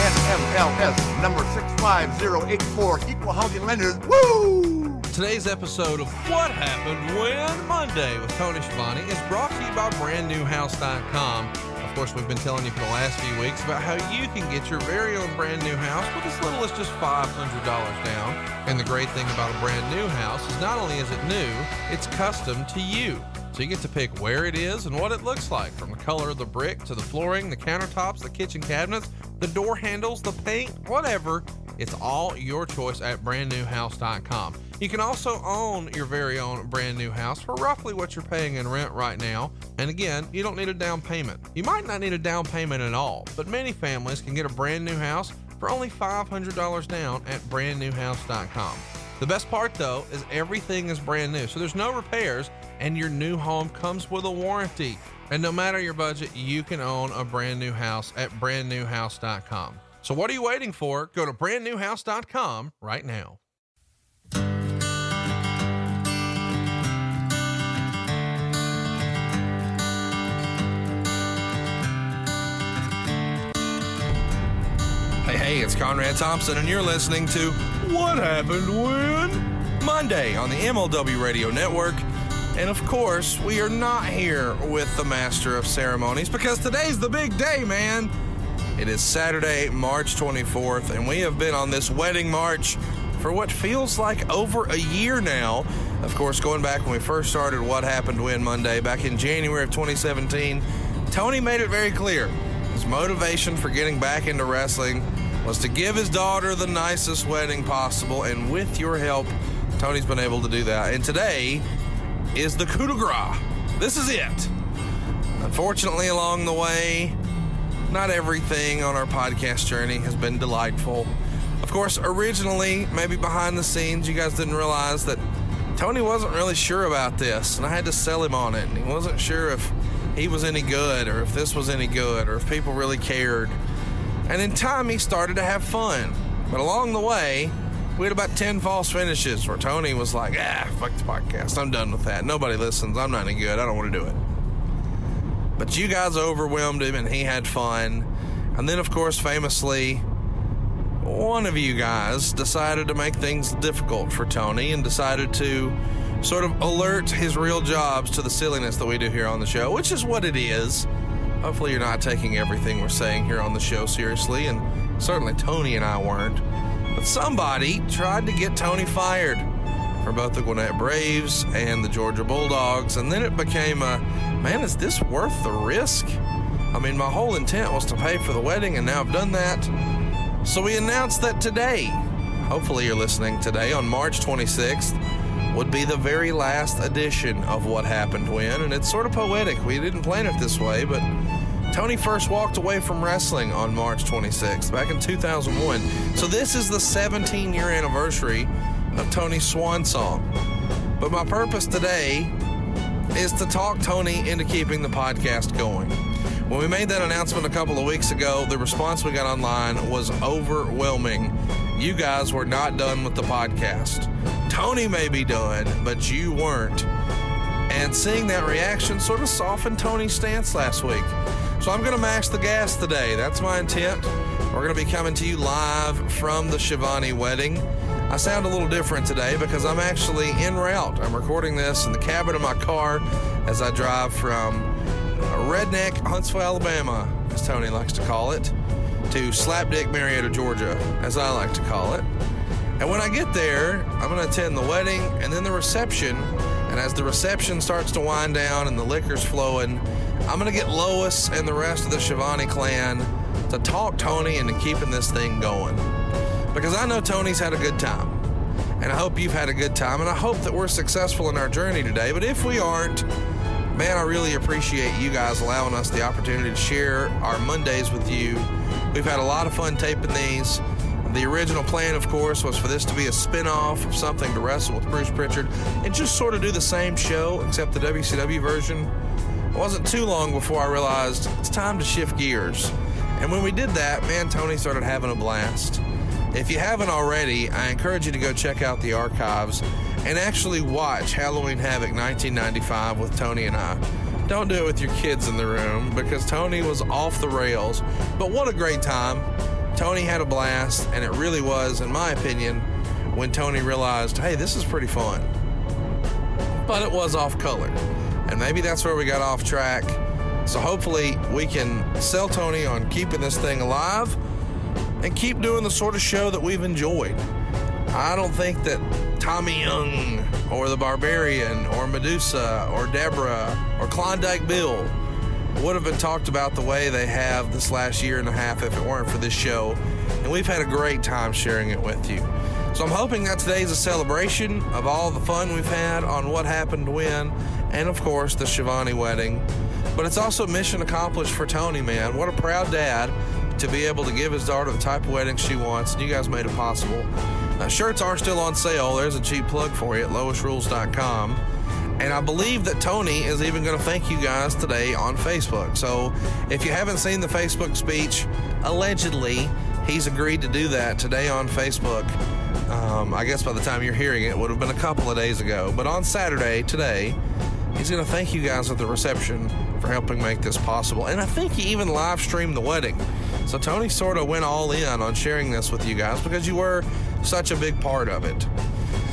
NMLS number 65084, equal housing lenders. Woo! Today's episode of What Happened When Monday with Tony Schiavone is brought to you by BrandNewHouse.com. Of course, we've been telling you for the last few weeks about how you can get your very own brand new house with as little as just $500 down. And the great thing about a brand new house is not only is it new, it's custom to you. So you get to pick where it is and what it looks like, from the color of the brick to the flooring, the countertops, the kitchen cabinets, the door handles, the paint, whatever. It's all your choice at brandnewhouse.com. You can also own your very own brand new house for roughly what you're paying in rent right now. And again, you don't need a down payment. You might not need a down payment at all, but many families can get a brand new house for only $500 down at brandnewhouse.com. The best part though is everything is brand new, so there's no repairs and your new home comes with a warranty. And no matter your budget, you can own a brand new house at brandnewhouse.com. So what are you waiting for? Go to brandnewhouse.com right now. Hey, hey, it's Conrad Thompson, and you're listening to What Happened When? Monday on the MLW Radio Network. And of course, we are not here with the Master of Ceremonies because today's the big day, man. It is Saturday, March 24th, and we have been on this wedding march for what feels like over a year now. Of course, going back when we first started What Happened When Monday back in January of 2017, Tony made it very clear his motivation for getting back into wrestling was to give his daughter the nicest wedding possible, and with your help, Tony's been able to do that. And today is the coup de grace. This is it. Unfortunately, along the way, not everything on our podcast journey has been delightful. Of course, originally, maybe behind the scenes, you guys didn't realize that Tony wasn't really sure about this, and I had to sell him on it. And he wasn't sure if he was any good, or if this was any good, or if people really cared. And in time, he started to have fun. But along the way, we had about 10 false finishes where Tony was like, ah, fuck the podcast. I'm done with that. Nobody listens. I'm not any good. I don't want to do it. But you guys overwhelmed him and he had fun. And then, of course, famously, one of you guys decided to make things difficult for Tony and decided to sort of alert his real jobs to the silliness that we do here on the show, which is what it is. Hopefully, you're not taking everything we're saying here on the show seriously, and certainly Tony and I weren't. But somebody tried to get Tony fired from both the Gwinnett Braves and the Georgia Bulldogs, and then it became a man, is this worth the risk? I mean, my whole intent was to pay for the wedding, and now I've done that. So we announced that today, hopefully you're listening today, on March 26th, would be the very last edition of What Happened When, and it's sort of poetic. We didn't plan it this way, but Tony first walked away from wrestling on March 26th, back in 2001. So this is the 17 year anniversary of Tony's swan song. But my purpose today is to talk Tony into keeping the podcast going. When we made that announcement a couple of weeks ago, the response we got online was overwhelming. You guys were not done with the podcast. Tony may be done, but you weren't. And seeing that reaction sort of softened Tony's stance last week. So I'm going to mash the gas today. That's my intent. We're going to be coming to you live from the Schiavone wedding. I sound a little different today because I'm actually en route. I'm recording this in the cabin of my car as I drive from uh, Redneck, Huntsville, Alabama, as Tony likes to call it, to Slapdick, Marietta, Georgia, as I like to call it. And when I get there, I'm going to attend the wedding and then the reception. And as the reception starts to wind down and the liquor's flowing, I'm going to get Lois and the rest of the Schiavone clan to talk Tony into keeping this thing going. Because I know Tony's had a good time. And I hope you've had a good time. And I hope that we're successful in our journey today. But if we aren't, man, I really appreciate you guys allowing us the opportunity to share our Mondays with you. We've had a lot of fun taping these. The original plan, of course, was for this to be a spin off of something to wrestle with Bruce Prichard and just sort of do the same show, except the WCW version. It wasn't too long before I realized it's time to shift gears. And when we did that, man, Tony started having a blast. If you haven't already, I encourage you to go check out the archives and actually watch Halloween Havoc 1995 with Tony and I. don't do it with your kids in the room because Tony was off the rails. But what a great time. Tony had a blast, and it really was, in my opinion, when Tony realized, hey, this is pretty fun. But it was off color. And maybe that's where we got off track. So hopefully we can sell Tony on keeping this thing alive and keep doing the sort of show that we've enjoyed. I don't think that Tommy Young or the Barbarian or Medusa or Deborah or Klondike Bill would have been talked about the way they have this last year and a half if it weren't for this show. And we've had a great time sharing it with you. So I'm hoping that today's a celebration of all the fun we've had on what happened when, and of course the Schiavone wedding. But it's also mission accomplished for Tony, man. What a proud dad to be able to give his daughter the type of wedding she wants, and you guys made it possible. Now, shirts are still on sale. There's a cheap plug for you at loisrules.com. And I believe that Tony is even going to thank you guys today on Facebook. So if you haven't seen the Facebook speech, allegedly, he's agreed to do that today on Facebook. Um, I guess by the time you're hearing it, it would have been a couple of days ago. But on Saturday, today, he's going to thank you guys at the reception for helping make this possible. And I think he even live streamed the wedding. So Tony sort of went all in on sharing this with you guys because you were such a big part of it.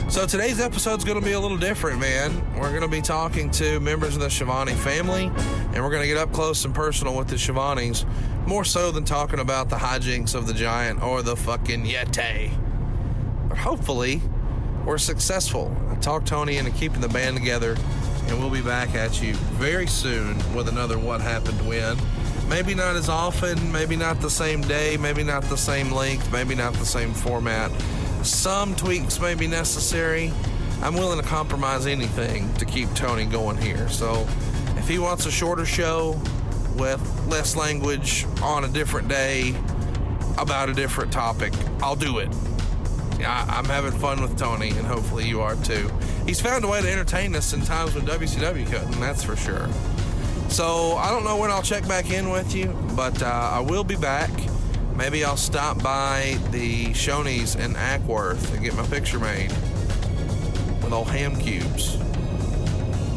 So today's episode is going to be a little different, man. We're going to be talking to members of the Schiavone family, and we're going to get up close and personal with the Schiavones, more so than talking about the hijinks of the giant or the fucking Yeti. But hopefully, we're successful. I talked Tony into keeping the band together, and we'll be back at you very soon with another What Happened When. Maybe not as often, maybe not the same day, maybe not the same length, maybe not the same format. Some tweaks may be necessary. I'm willing to compromise anything to keep Tony going here. So if he wants a shorter show with less language on a different day about a different topic, I'll do it. I, am having fun with Tony, and hopefully you are too. He's found a way to entertain us in times when WCW couldn't, that's for sure. So I don't know when I'll check back in with you, but uh, I will be back. Maybe I'll stop by the Shoney's in Acworth and get my picture made with old ham cubes.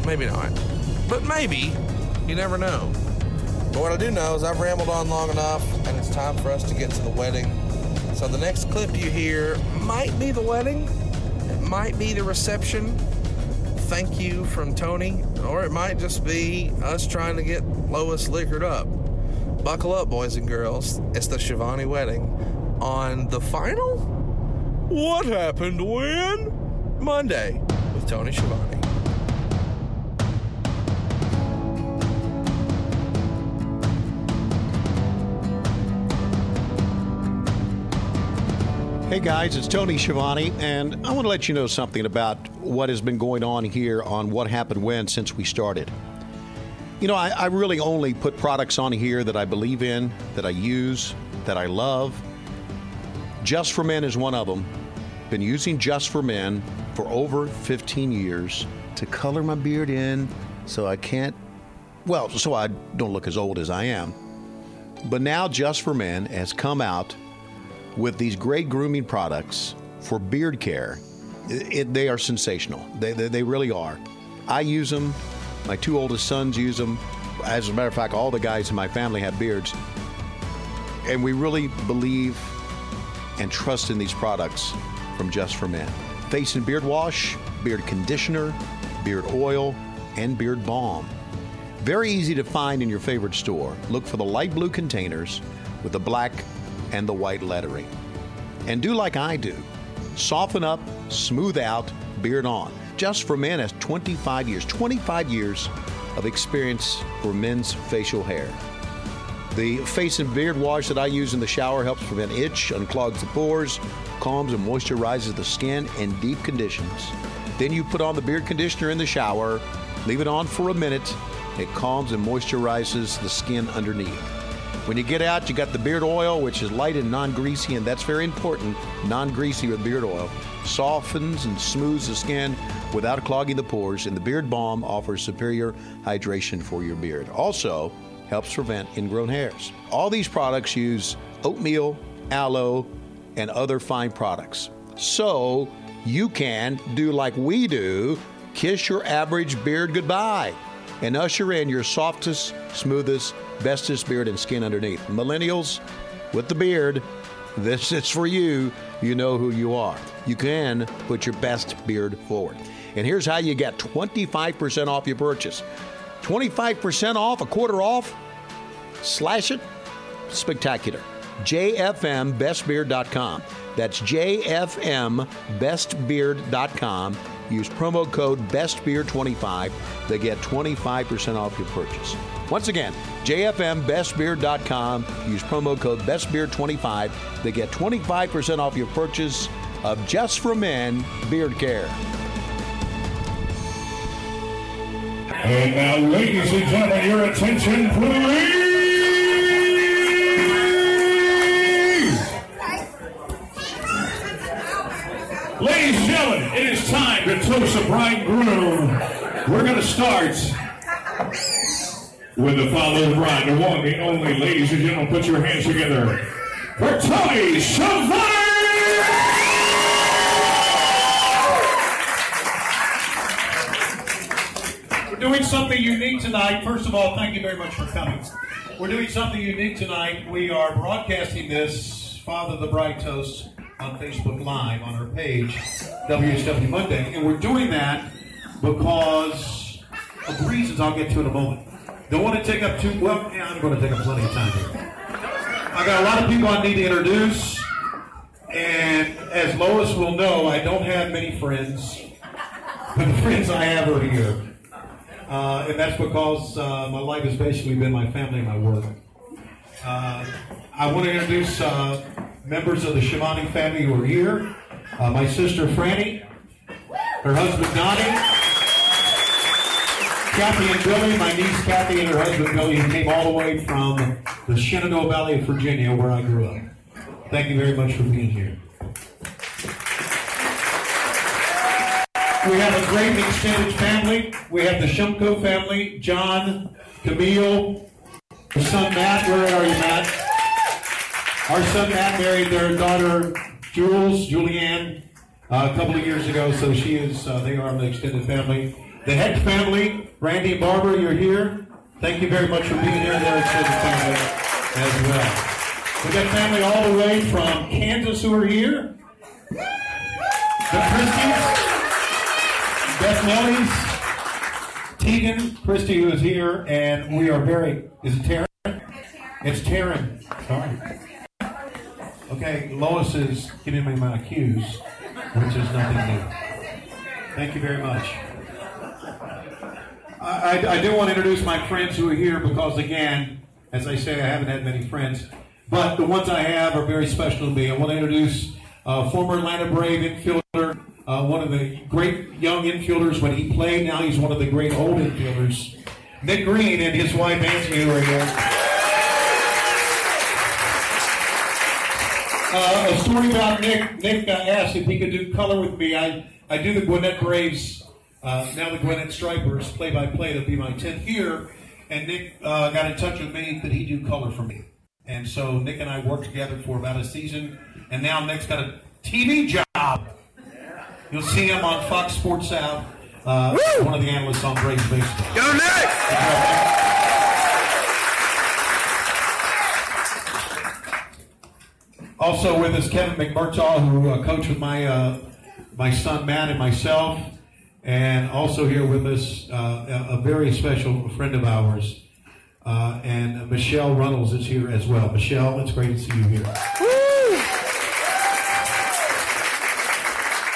Maybe not, but maybe. You never know. But what I do know is I've rambled on long enough, and it's time for us to get to the wedding. So the next clip you hear might be the wedding, it might be the reception, thank you from Tony, or it might just be us trying to get Lois liquored up. Buckle up, boys and girls. It's the Schiavone wedding on the final What Happened When? Monday with Tony Schiavone. Hey guys, it's Tony Schiavone, and I want to let you know something about what has been going on here on What Happened When since we started. You know, I, I, really only put products on here that I believe in, that I use, that I love. Just for Men is one of them. Been using Just for Men for over 15 years to color my beard in so I can't, well, so I don't look as old as I am. But now Just for Men has come out with these great grooming products for beard care. It, it, they are sensational. They, they, they really are. I use them. My two oldest sons use them. As a matter of fact, all the guys in my family have beards. And we really believe and trust in these products from Just for Men. Face and beard wash, beard conditioner, beard oil, and beard balm. Very easy to find in your favorite store. Look for the light blue containers with the black and the white lettering. And do like I do soften up, smooth out, beard on. Just for Men has 25 years, 25 years of experience for men's facial hair. The face and beard wash that I use in the shower helps prevent itch, unclogs the pores, calms and moisturizes the skin in deep conditions. Then you put on the beard conditioner in the shower, leave it on for a minute. It calms and moisturizes the skin underneath. When you get out, you got the beard oil, which is light and non greasy, and that's very important non greasy with beard oil. Softens and smooths the skin without clogging the pores, and the beard balm offers superior hydration for your beard. Also, helps prevent ingrown hairs. All these products use oatmeal, aloe, and other fine products. So you can do like we do kiss your average beard goodbye. and usher in your softest, smoothest, bestest beard and skin underneath. Millennials with the beard, this is for you. You know who you are. You can put your best beard forward. And here's how you get 25% off your purchase. 25% off, a quarter off, slash it, spectacular. JFMBestBeard.com. That's JFMBestBeard.com. Use promo code BESTBeard25 to get 25% off your purchase. Once again, JFMBestBeard.com. Use promo code BESTBeard25 to get 25% off your purchase of Just for Men Beard Care. And now, ladies and gentlemen, your attention, please. Ladies and gentlemen, it is time to toast the bride and groom. We're going to start with the father of bride, the one, the only. Ladies and gentlemen, put your hands together for Tony Schiavone! We're doing something unique tonight. First of all, thank you very much for coming. We're doing something unique tonight. We are broadcasting this Father the Bride Toast on Facebook Live on our page, WSW Monday. And we're doing that because of reasons I'll get to in a moment. Don't want to take up too well. Yeah, I'm going to take up plenty of time here. I got a lot of people I need to introduce, and as Lois will know, I don't have many friends, but the friends I have are here. Uh, and that's because uh, my life has basically been my family and my work. Uh, I want to introduce uh, members of the Schiavone family who are here. Uh, my sister Franny, her husband Donnie, Kathy and Billy, my niece Kathy and her husband Billy, who came all the way from the Shenandoah Valley of Virginia, where I grew up. Thank you very much for being here. We have a great extended family. We have the Shumko family, John, Camille, our son Matt. Where are you, Matt? Our son Matt married their daughter Jules, Julianne, uh, a couple of years ago. So she is, uh, they are the extended family. The Heck family, Randy and Barbara, you're here. Thank you very much for being here. They're extended family as well. We got family all the way from Kansas who are here. The Christies. Beth Nellies, Tegan, Christy, who is here, and we are very. Is it Taryn? It's Taryn. Sorry. Okay, Lois is giving me my cues, which is nothing new. Thank you very much. I, I, do want to introduce my friends who are here because, again, as I say, I haven't had many friends, but the ones I have are very special to me. I want to introduce uh, former Atlanta Brave infielder, uh, one of the great young infielders when he played. Now he's one of the great old infielders. Nick Green and his wife Anthony are here. Uh, a story about Nick. Nick uh, asked if he could do color with me. I, I do the Gwinnett Braves, uh, now the Gwinnett Stripers, play by play. It'll be my 10th year. And Nick uh, got in touch with me. Could he do color for me? And so Nick and I worked together for about a season. And now Nick's got a TV job. You'll see him on Fox Sports South, uh, one of the analysts on Braves Baseball. Go Nick! Also with us, Kevin McMurtaugh, who uh, coached with my uh, my son Matt and myself, and also here with us uh, a, very special friend of ours, uh, and Michelle Runnels is here as well. Michelle, it's great to see you here.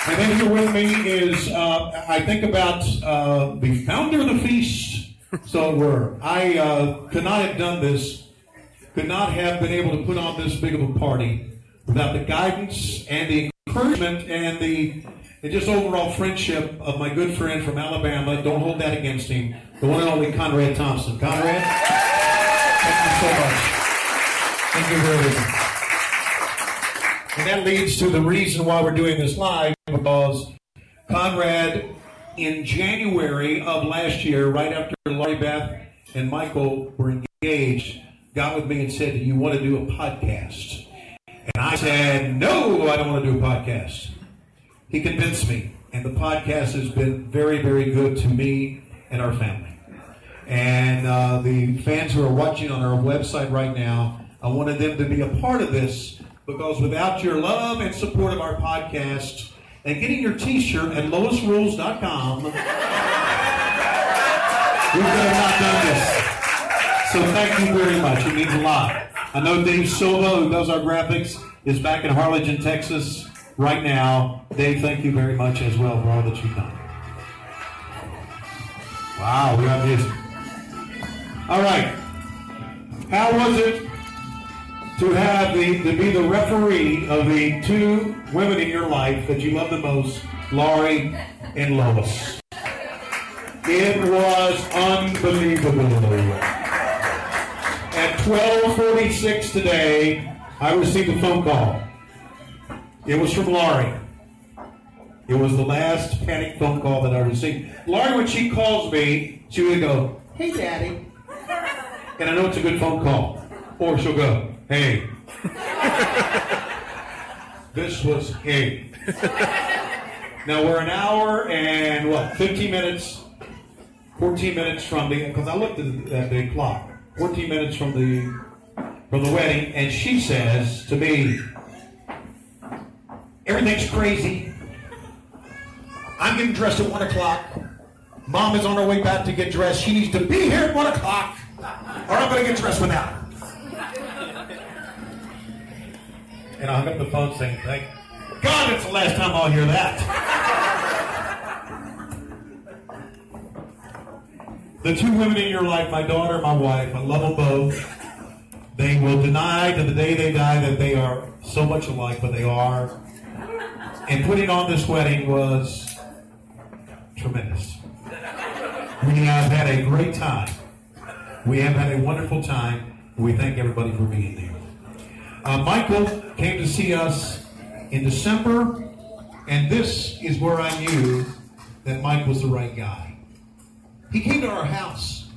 And then here with me is, uh, I think about uh, the founder of the feast, so it were. I uh, could not have done this, could not have been able to put on this big of a party without the guidance and the encouragement and the and just overall friendship of my good friend from Alabama. Don't hold that against him. The one and only Conrad Thompson. Conrad, thank you so much. Thank you for everything. And that leads to the reason why we're doing this live because Conrad, in January of last year, right after Laurie Beth and Michael were engaged, got with me and said, Do you want to do a podcast? And I said, No, I don't want to do a podcast. He convinced me, and the podcast has been very, very good to me and our family. And uh, the fans who are watching on our website right now, I wanted them to be a part of this because without your love and support of our podcast and getting your t-shirt at loisrules.com, we could have not done this. So thank you very much. It means a lot. I know Dave Silva, who does our graphics, is back in Harlingen, Texas right now. Dave, thank you very much as well for all that you've done. Wow, we got music. All right. How was it to have the to be the referee of the two women in your life that you love the most, Laurie and Lois? It was unbelievable. At 12:46 today, I received a phone call. It was from Laurie. It was the last panic phone call that I received. Laurie, when she calls me, she would go, "Hey, Daddy," and I know it's a good phone call, or she'll go, "Hey." this was hey. now we're an hour and what, 15 minutes, 14 minutes from the because I looked at the, at the clock. 14 minutes from the from the wedding, and she says to me, "Everything's crazy. I'm getting dressed at one o'clock. Mom is on her way back to get dressed. She needs to be here at one o'clock, or I'm going to get dressed without her." And I hung up the phone saying, "Thank God, it's the last time I'll hear that." The two women in your life, my daughter, my wife, I love them both. They will deny to the day they die that they are so much alike, but they are. And putting on this wedding was tremendous. We have had a great time. We have had a wonderful time. We thank everybody for being there. Uh, Michael came to see us in December, and this is where I knew that Mike was the right guy. He came to our house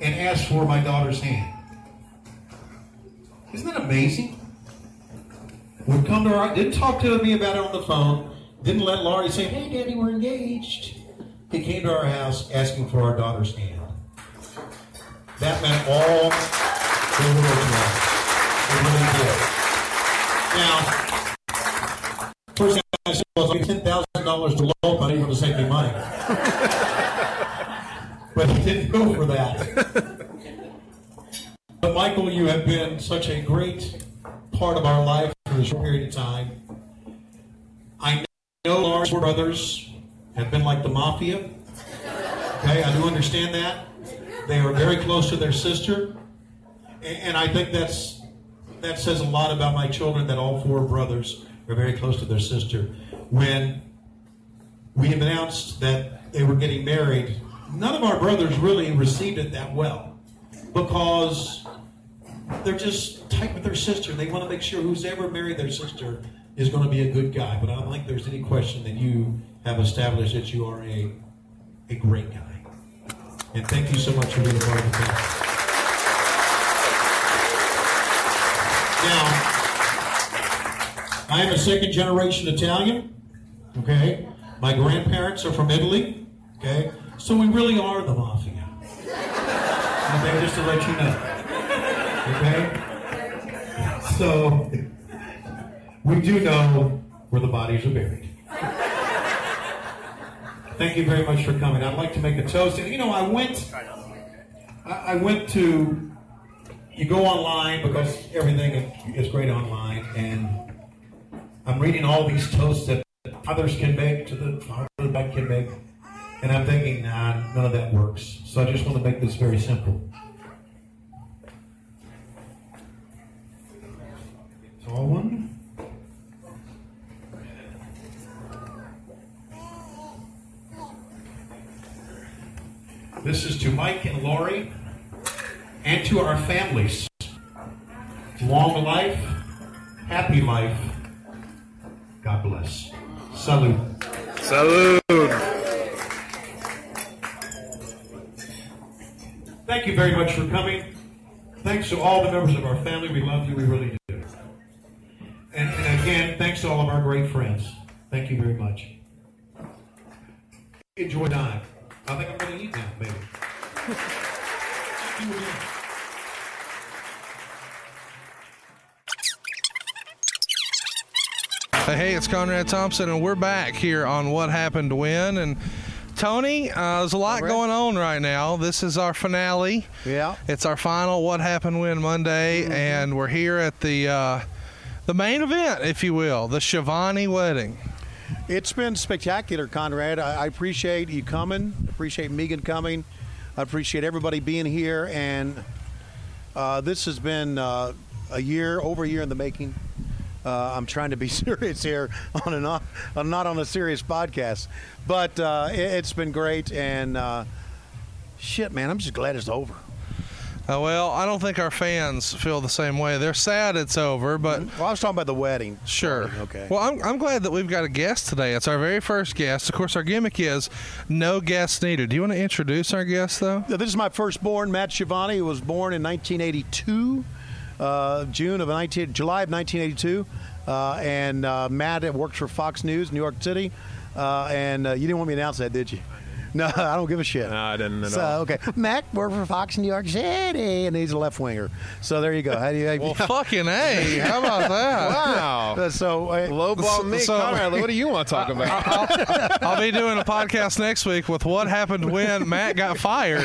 and asked for my daughter's hand. Isn't that amazing? Would come to our didn't talk to me about it on the phone. Didn't let Laurie say, "Hey, Daddy, we're engaged." He came to our house asking for our daughter's hand. That meant all the world to us. It really did. Now, first thing I said was, "I ten thousand dollars to Lope. I didn't want to save me money." but he didn't go for that. But Michael, you have been such a great part of our life a short period of time. I know Lawrence brothers have been like the mafia. Okay, I do understand that. They are very close to their sister. And, and I think that's that says a lot about my children that all four brothers are very close to their sister. When we announced that they were getting married, none of our brothers really received it that well because they're just tight with their sister. They want to make sure who's ever married their sister is going to be a good guy. But I don't think there's any question that you have established that you are a, a great guy. And thank you so much for being a part of the family. Now, I am a second generation Italian. Okay, my grandparents are from Italy. Okay, so we really are the mafia. Okay, just to let you know. Okay, so we do know where the bodies are buried. Thank you very much for coming. I'd like to make a toast. You know, I went, I I went to you go online because everything is great online, and I'm reading all these toasts that others can make to the father that can make, and I'm thinking, nah, none of that works. So I just want to make this very simple. Tall one. This is to Mike and Lori and to our families. Long life, happy life. God bless. Salute. Salute. Thank you very much for coming. Thanks to all the members of our family. We love you. We really do. And, and again, thanks to all of our great friends. Thank you very much. Enjoy time. I think I'm going to eat now, maybe. You again. Hey, hey, it's Conrad Thompson, and we're back here on What Happened When. And Tony, uh, there's a lot Alright. going on right now. This is our finale. Yeah. It's our final What Happened When Monday, Mm-hmm. and we're here at the uh, the main event, if you will, the Schiavone wedding. It's been spectacular, Conrad. I, appreciate you coming. Appreciate Megan coming. I appreciate everybody being here. And uh, this has been uh, a year, over a year in the making. Uh, I'm trying to be serious here on a not, uh, not on a serious podcast, but uh, it, it's been great. And uh, shit, man, I'm just glad it's over. Uh, well, I don't think our fans feel the same way. They're sad it's over, but Well, I was talking about the wedding. Sure. Okay. Well, I'm, I'm glad that we've got a guest today. It's our very first guest. Of course, our gimmick is no guests needed. Do you want to introduce our guest, though? This is my firstborn, Matt Schiavone, who was born in 1982, uh, June of 19, July of 1982. Uh, and uh, Matt works for Fox News, New York City. Uh, and uh, you didn't want me to announce that, did you? No, I don't give a shit. No, I didn't at so, all. Okay, Matt worked for Fox in New York City, and he's a left winger. So there you go. How do you? Well, fucking A. How about that? Wow. Uh, so uh, Low ball me, So- Conrad. What do you want to talk about? I'll be doing a podcast next week with what happened when Matt got fired,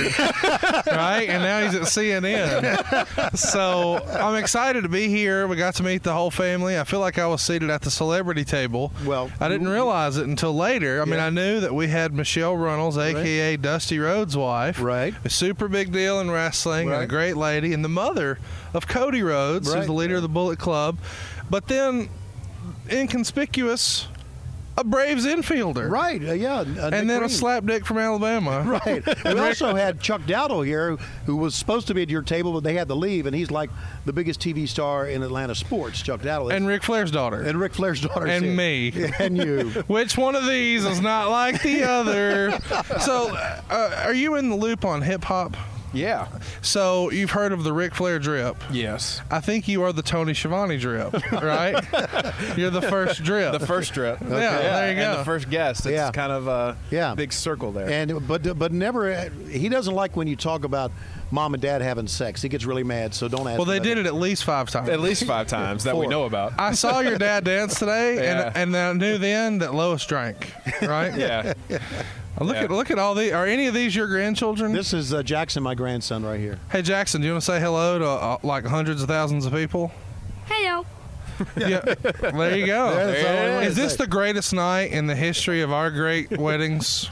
right? And now he's at CNN. So I'm excited to be here. We got to meet the whole family. I feel like I was seated at the celebrity table. Well, I didn't realize it until later. I mean, Yeah. I knew that we had Michelle Runnels, aka Dusty Rhodes' wife, Right. A super big deal in wrestling and a great lady, and the mother of Cody Rhodes, who's the leader of the Bullet Club. But then, inconspicuous, a Braves infielder. right, uh, yeah, uh, Nick And then a Green. slapdick from Alabama. Right. We also had Chuck Dowdle here, who was supposed to be at your table, but they had to leave, and he's like the biggest TV star in Atlanta sports. Chuck Dowdle. And Ric Flair's daughter. and Ric Flair's daughter. And too. me. and you. Which one of these is not like the other? So, uh, are you in the loop on hip hop? Yeah. So, you've heard of the Ric Flair drip. Yes. I think you are the Tony Schiavone drip, right? You're the first drip. The first trip. Yeah, there you And go. the first guest. It's Yeah. kind of a Yeah. big circle there. And but but never. He doesn't like when you talk about mom and dad having sex. He gets really mad. So don't ask. well, they did it at least five times. At least five times that we know about. I saw your dad dance today, Yeah. and and I knew then that Lois drank, right? yeah. Look Yeah. at look at all the. Are any of these your grandchildren? This is uh, Jackson, my grandson, right here. Hey Jackson, do you want to say hello to uh, like hundreds of thousands of people? Hello. Yeah, there you go. That's all I wanted Is this the greatest night in the history of our great weddings?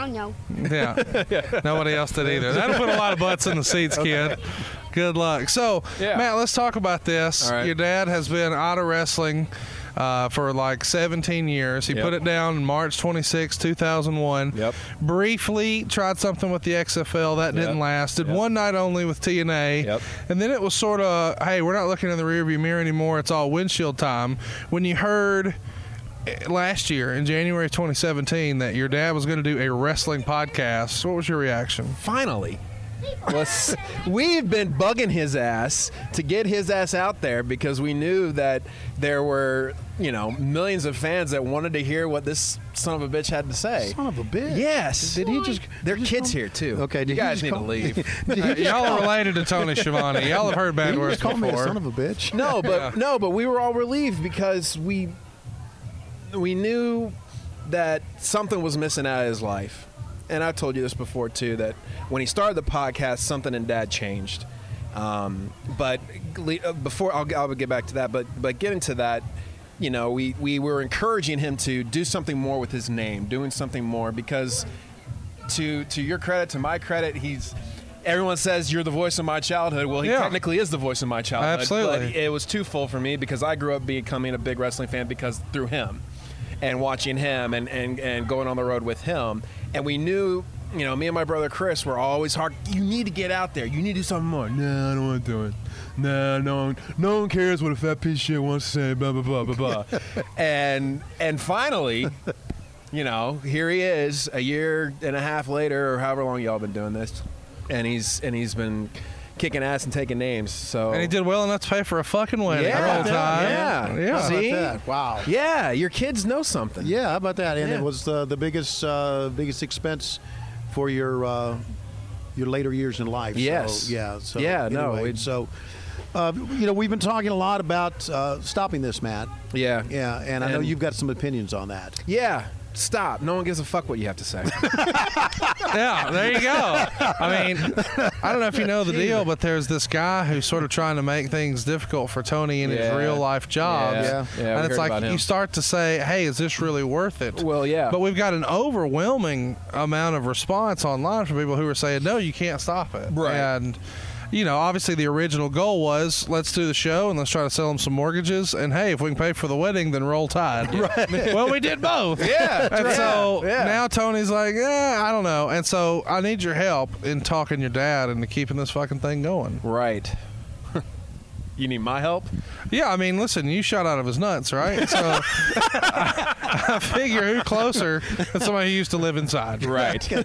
I don't know. Yeah. Nobody else did either. That'll put a lot of butts in the seats, kid. Good luck. So, Yeah. Matt, let's talk about this. All right. Your dad has been out of wrestling uh, for like 17 years. He Yep. put it down in March 26, 2001. Yep. Briefly tried something with the XFL. That didn't last. Did Yep. one night only with TNA. Yep. And then it was sort of, hey, we're not looking in the rearview mirror anymore. It's all windshield time. When you heard last year in January 2017 that your dad was going to do a wrestling podcast, what was your reaction? Finally. Was, we've been bugging his ass to get his ass out there because we knew that there were, you know, millions of fans that wanted to hear what this son of a bitch had to say. Son of a bitch. Yes. Did he just? Their just kids here too. Okay, did you guys just need to leave. Uh, y'all are related to Tony Schiavone. Y'all have heard bad Did he words just call me a son of a bitch? no, but no, but we were all relieved because we we knew that something was missing out of his life. And I've told you this before too that when he started the podcast, something in Dad changed. Um, but uh, before I'll, I'll get back to that, but but getting to that, you know, we we were encouraging him to do something more with his name, doing something more because to to your credit, to my credit, he's. Everyone says you're the voice of my childhood. Well, he Yeah. technically is the voice of my childhood. Absolutely. But it was twofold for me because I grew up becoming a big wrestling fan because through him and watching him and, and, and going on the road with him. And we knew, you know, me and my brother Chris were always hard. You need to get out there. You need to do something more. No, I don't want to do it. No, no, one- no one cares what a fat piece of shit wants to say. Blah blah blah blah blah. and and finally, you know, here he is a year and a half later, or however long y'all been doing this, and he's and he's been kicking ass and taking names. So And he did well enough to pay for a fucking wedding Yeah, the whole time. yeah. yeah. How See? that? Wow. Yeah, your kids know something. Yeah, how about that? And Yeah. it was uh, the biggest uh, biggest expense for your uh, your later years in life. Yes. So, yeah. So Yeah, no, anyway, it- so. Uh, you know, we've been talking a lot about uh, stopping this, Matt. Yeah. Yeah, and, I know you've got some opinions on that. Yeah. Stop. No one gives a fuck what you have to say. Yeah, there you go. I mean, I don't know if you know the deal, but there's this guy who's sort of trying to make things difficult for Tony in his Yeah. real life jobs. Yeah. Yeah, we and it's like about him. you start to say, "Hey, is this really worth it?" Well, yeah. But we've got an overwhelming amount of response online from people who are saying, "No, you can't stop it." Right. And you know, obviously the original goal was let's do the show and let's try to sell them some mortgages. And hey, if we can pay for the wedding, then roll tide. Right. well, we did both. Yeah, And so yeah. now Tony's like, yeah, I don't know. And so I need your help in talking your dad into keeping this fucking thing going. right. You need my help? Yeah, I mean, listen, you shot out of his nuts, right? So I, I figure who closer than somebody who used to live inside. Right.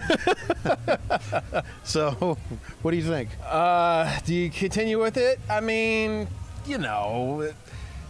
So, what do you think? uh, do you continue with it? I mean, you know,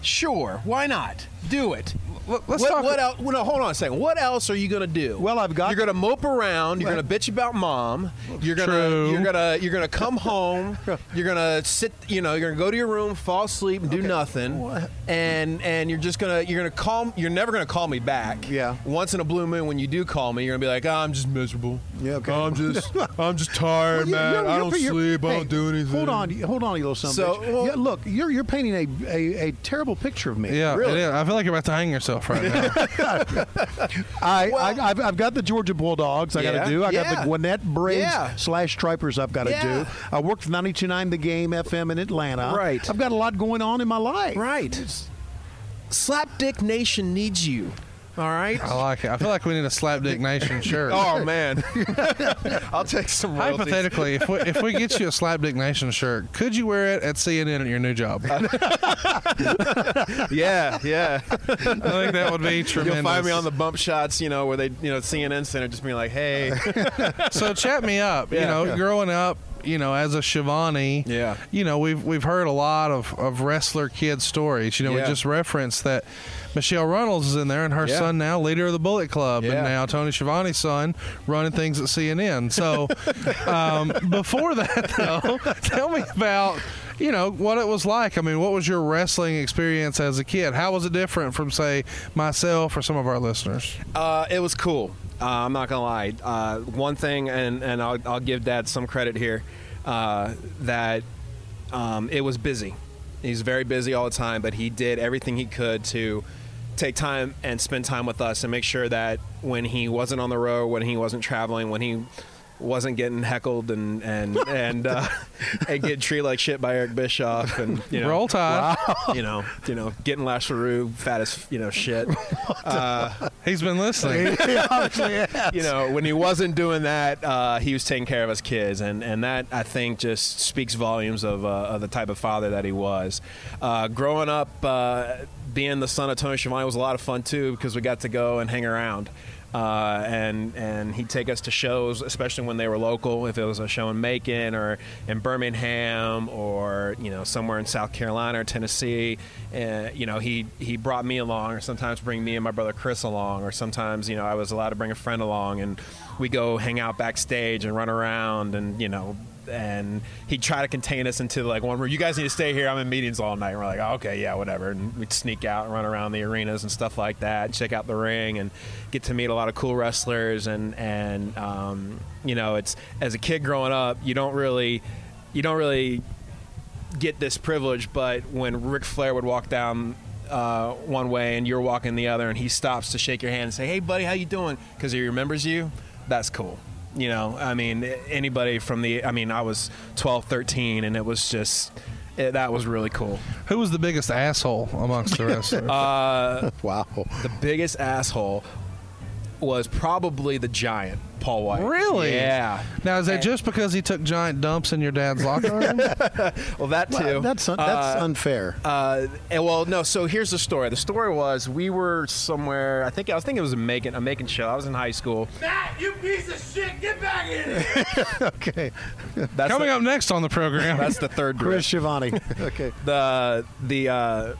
sure. Why not? Do it. Let's what, talk. what else? Well, no, hold on a second. What else are you gonna do? Well, I've got- You're gonna mope around. You're gonna bitch about mom. You're gonna. You're gonna. You're gonna come home. You're gonna sit. You know. You're gonna go to your room, fall asleep, and do nothing. What? And and you're just gonna. You're gonna call. You're never gonna call me back. Yeah. Once in a blue moon, when you do call me, you're gonna be like, oh, I'm just miserable. Yeah, okay. I'm just. I'm just tired, Well, man. you're- I you're- don't you're- sleep. I don't do anything. Hold on, hold on, you little son. So, bitch. well- yeah, look, you're you're painting a, a, a terrible picture of me. yeah, Really? I feel like you're about to hang yourself right now. I, Well- I I've, I've got the Georgia Bulldogs. I got Yeah, to do. I got yeah. the Gwinnett Braves Yeah. slash Stripers. I've got to Yeah. do. I worked for 92.9 The Game FM in Atlanta. Right. I've got a lot going on in my life. Right. Slapdick Nation needs you. All right. I like it. I feel like we need a Slapdick Nation shirt. Oh man, I'll take some royalties. Hypothetically, if we, if we get you a Slapdick Nation shirt, could you wear it at CNN at your new job? yeah, Yeah, I think that would be tremendous. You'll find me on the bump shots, you know, where they, you know, CNN Center, just being like, "Hey, so chat me up. you know, Yeah. growing up, you know, as a Schiavone, Yeah. you know, we've we've heard a lot of, of wrestler kid stories. You know, Yeah. we just referenced that Michelle Runnels is in there, and her Yeah. son now leader of the Bullet Club, Yeah. and now Tony Schiavone's son running things at CNN. So um, before that, though, tell me about. You know what it was like. I mean, what was your wrestling experience as a kid? How was it different from, say, myself or some of our listeners? Uh, it was cool. Uh, I'm not gonna lie. Uh, one thing, and and I'll, I'll give Dad some credit here, uh, that um, it was busy. He's very busy all the time, but he did everything he could to take time and spend time with us and make sure that when he wasn't on the road, when he wasn't traveling, when he wasn't getting heckled and and and uh, and getting treated like shit by Eric Bischoff and you know Roll Tide. you know you know getting Lash LaRue fat as you know shit. He's been listening. you know, when he wasn't doing that, uh, he was taking care of his kids, and, and that I think just speaks volumes of, uh, of the type of father that he was. Uh, growing up, uh, being the son of Tony Schiavone was a lot of fun too because we got to go and hang around. Uh, and and he'd take us to shows, especially when they were local. If it was a show in Macon or in Birmingham or you know somewhere in South Carolina or Tennessee, you know he he brought me along, or sometimes bring me and my brother Chris along, or sometimes you know I was allowed to bring a friend along, and we go hang out backstage and run around, and you know. And he'd try to contain us into like one room. You guys need to stay here. I'm in meetings all night. And we're like, oh, okay, yeah, whatever. And we'd sneak out and run around the arenas and stuff like that. Check out the ring and get to meet a lot of cool wrestlers. And and um, you know, it's as a kid growing up, you don't really, you don't really get this privilege, but when Ric Flair would walk down uh, one way and you're walking the other, and he stops to shake your hand and say, "Hey, buddy, how you doing?" Because he remembers you. That's cool. You know, I mean, anybody from the, I mean, I was 12, 13, and it was just, it, that was really cool. Who was the biggest asshole amongst the wrestlers? Uh, Wow. the biggest asshole was probably the giant, Paul White. Really? Yeah. now, is that just because he took giant dumps in your dad's locker room? Well, that too. Well, that's un- that's Uh, unfair. Uh, and well, no. So here's the story. The story was we were somewhere. I think I was thinking it was a Macon, a Macon show. I was in high school. Matt, you piece of shit, get back in here! okay. That's Coming the, up next on the program. That's the third group. Chris Schiavone. okay. the the uh,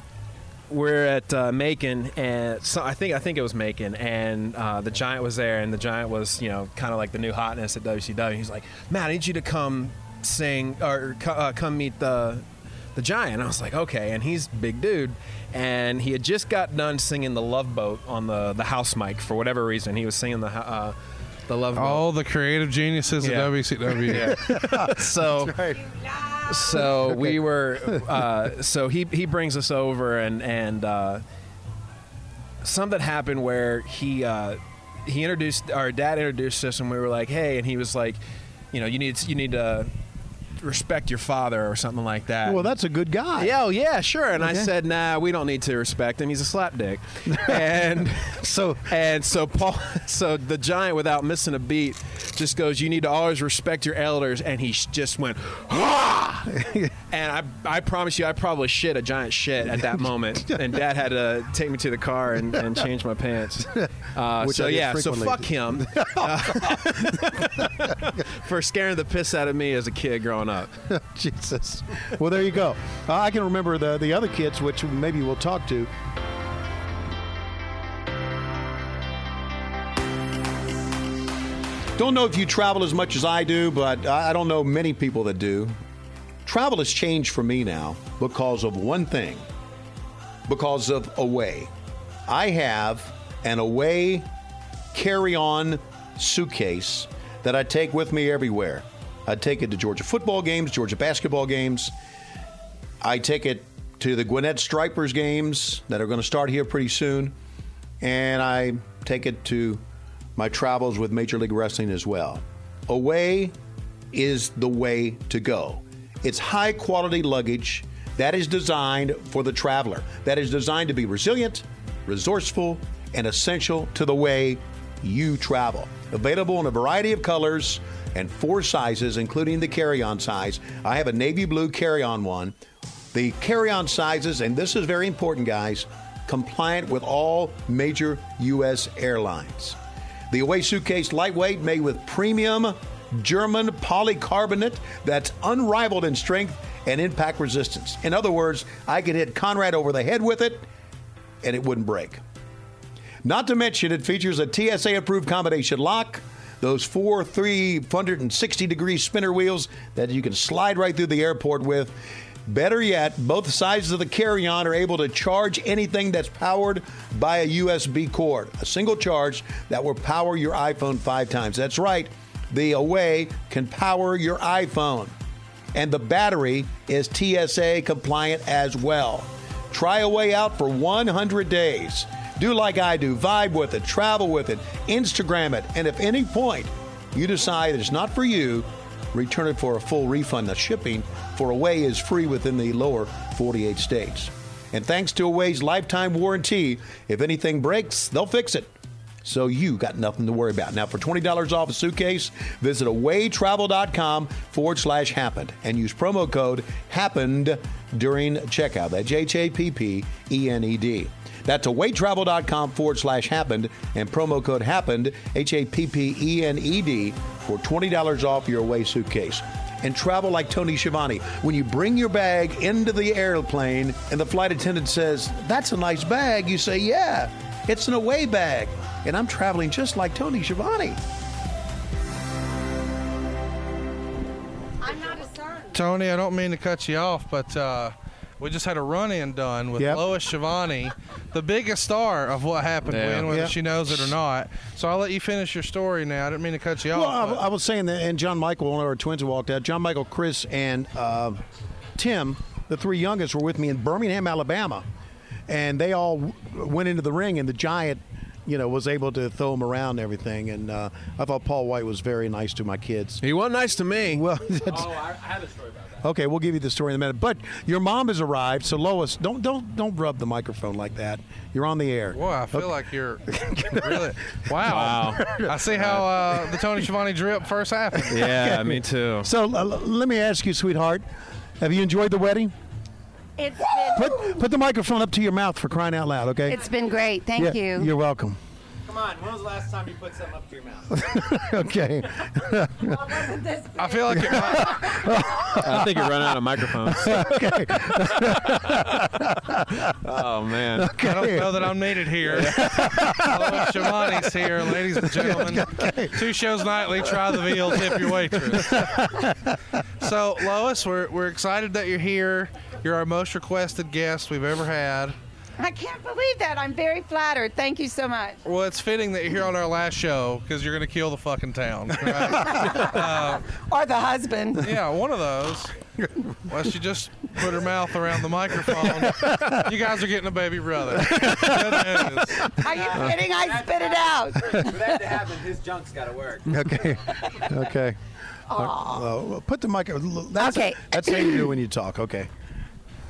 we're at uh, Macon, and so I think I think it was Macon, and uh, the Giant was there, and the Giant was you know kind of like the new hotness at WCW. He's like, "Man, I need you to come sing or uh, come meet the the Giant." I was like, "Okay," and he's big dude, and he had just got done singing the Love Boat on the the house mic for whatever reason. He was singing the uh, the Love Boat. All the creative geniuses Yeah. of WCW. so so we were uh, so he he brings us over and and uh, something happened where he uh, he introduced our dad introduced us and we were like hey and he was like you know you need you need to respect your father or something like that Well, that's a good guy. yeah, oh, yeah, sure. And I said, nah, we don't need to respect him. He's a slapdick. and So and so Paul, so the giant, without missing a beat, just goes, "You need to always respect your elders." And he just went, "Ah!" and I, I promise you, I probably shit a giant shit at that moment. and Dad had to take me to the car and, and change my pants. Uh, Which so yeah, so fuck him uh, for scaring the piss out of me as a kid growing up. Jesus. Well, there you go. Uh, I can remember the the other kids, which maybe we'll talk to. Don't know if you travel as much as I do, but I I don't know many people that do. Travel has changed for me now because of one thing because of Away. I have an Away carry on suitcase that I take with me everywhere. I take it to Georgia football games, Georgia basketball games. I take it to the Gwinnett Stripers games that are going to start here pretty soon. And I take it to my travels with Major League Wrestling as well. Away is the way to go. It's high quality luggage that is designed for the traveler, that is designed to be resilient, resourceful, and essential to the way you travel. Available in a variety of colors and four sizes, including the carry on size. I have a navy blue carry on one. The carry on sizes, and this is very important, guys, compliant with all major U.S. airlines. The Away Suitcase lightweight, made with premium German polycarbonate that's unrivaled in strength and impact resistance. In other words, I could hit Conrad over the head with it and it wouldn't break. Not to mention, it features a TSA approved combination lock, those four 360 degree spinner wheels that you can slide right through the airport with. Better yet, both sides of the carry on are able to charge anything that's powered by a USB cord, a single charge that will power your iPhone five times. That's right, the Away can power your iPhone. And the battery is TSA compliant as well. Try Away out for 100 days. Do like I do, vibe with it, travel with it, Instagram it, and if any point you decide it's not for you, return it for a full refund. The shipping for Away is free within the lower 48 states. And thanks to Away's lifetime warranty, if anything breaks, they'll fix it. So you got nothing to worry about. Now, for $20 off a suitcase, visit awaytravel.com forward slash happened and use promo code happened during checkout. That's H A P P E N E D. That's awaytravel.com forward slash happened and promo code happened, H A P P E N E D, for $20 off your away suitcase. And travel like Tony Schiavone. When you bring your bag into the airplane and the flight attendant says, That's a nice bag, you say, Yeah, it's an away bag. And I'm traveling just like Tony Schiavone. Tony, I don't mean to cut you off, but uh, we just had a run-in done with Yep. Lois Schiavone, the biggest star of what happened Yeah. when, whether Yep. she knows it or not. So I'll let you finish your story now. I didn't mean to cut you Well, off. I, I was saying that, and John Michael, one of our twins walked out, John Michael, Chris, and uh, Tim, the three youngest, were with me in Birmingham, Alabama, and they all went into the ring, and the giant, you know, was able to throw them around and everything. And uh, I thought Paul Wight was very nice to my kids. He wasn't nice to me. Well, that's, oh, I, I have a story about that. Okay, we'll give you the story in a minute. But your mom has arrived, so Lois, don't don't don't rub the microphone like that. You're on the air. Boy, I feel like you're really. Wow. I see how uh, the Tony Schiavone drip first happened. Yeah, me too. So uh, let me ask you, sweetheart, have you enjoyed the wedding? It's been Put put the microphone up to your mouth for crying out loud, okay? it's been great. Thank Yeah, you. You're welcome. Come on, when was the last time you put something up to your mouth? okay. I feel like it might, I think you're running out of microphones. Okay. oh man. I don't know that I'm needed here. Lois Schiavone's here, ladies and gentlemen. Two shows nightly. Try the veal. Tip your waitress. so, Lois, we're we're excited that you're here. You're our most requested guest we've ever had. I can't believe that. I'm very flattered. Thank you so much. Well, it's fitting that you're here on our last show because you're going to kill the fucking town. Right? Or the husband. yeah, one of those. Well, she just put her mouth around the microphone. You guys are getting a baby brother. Are you kidding? I spit it out. For that to happen, his junk's got to work. Okay. Okay. Uh, put the mic. That's, Okay. That's how you do when you talk. Okay.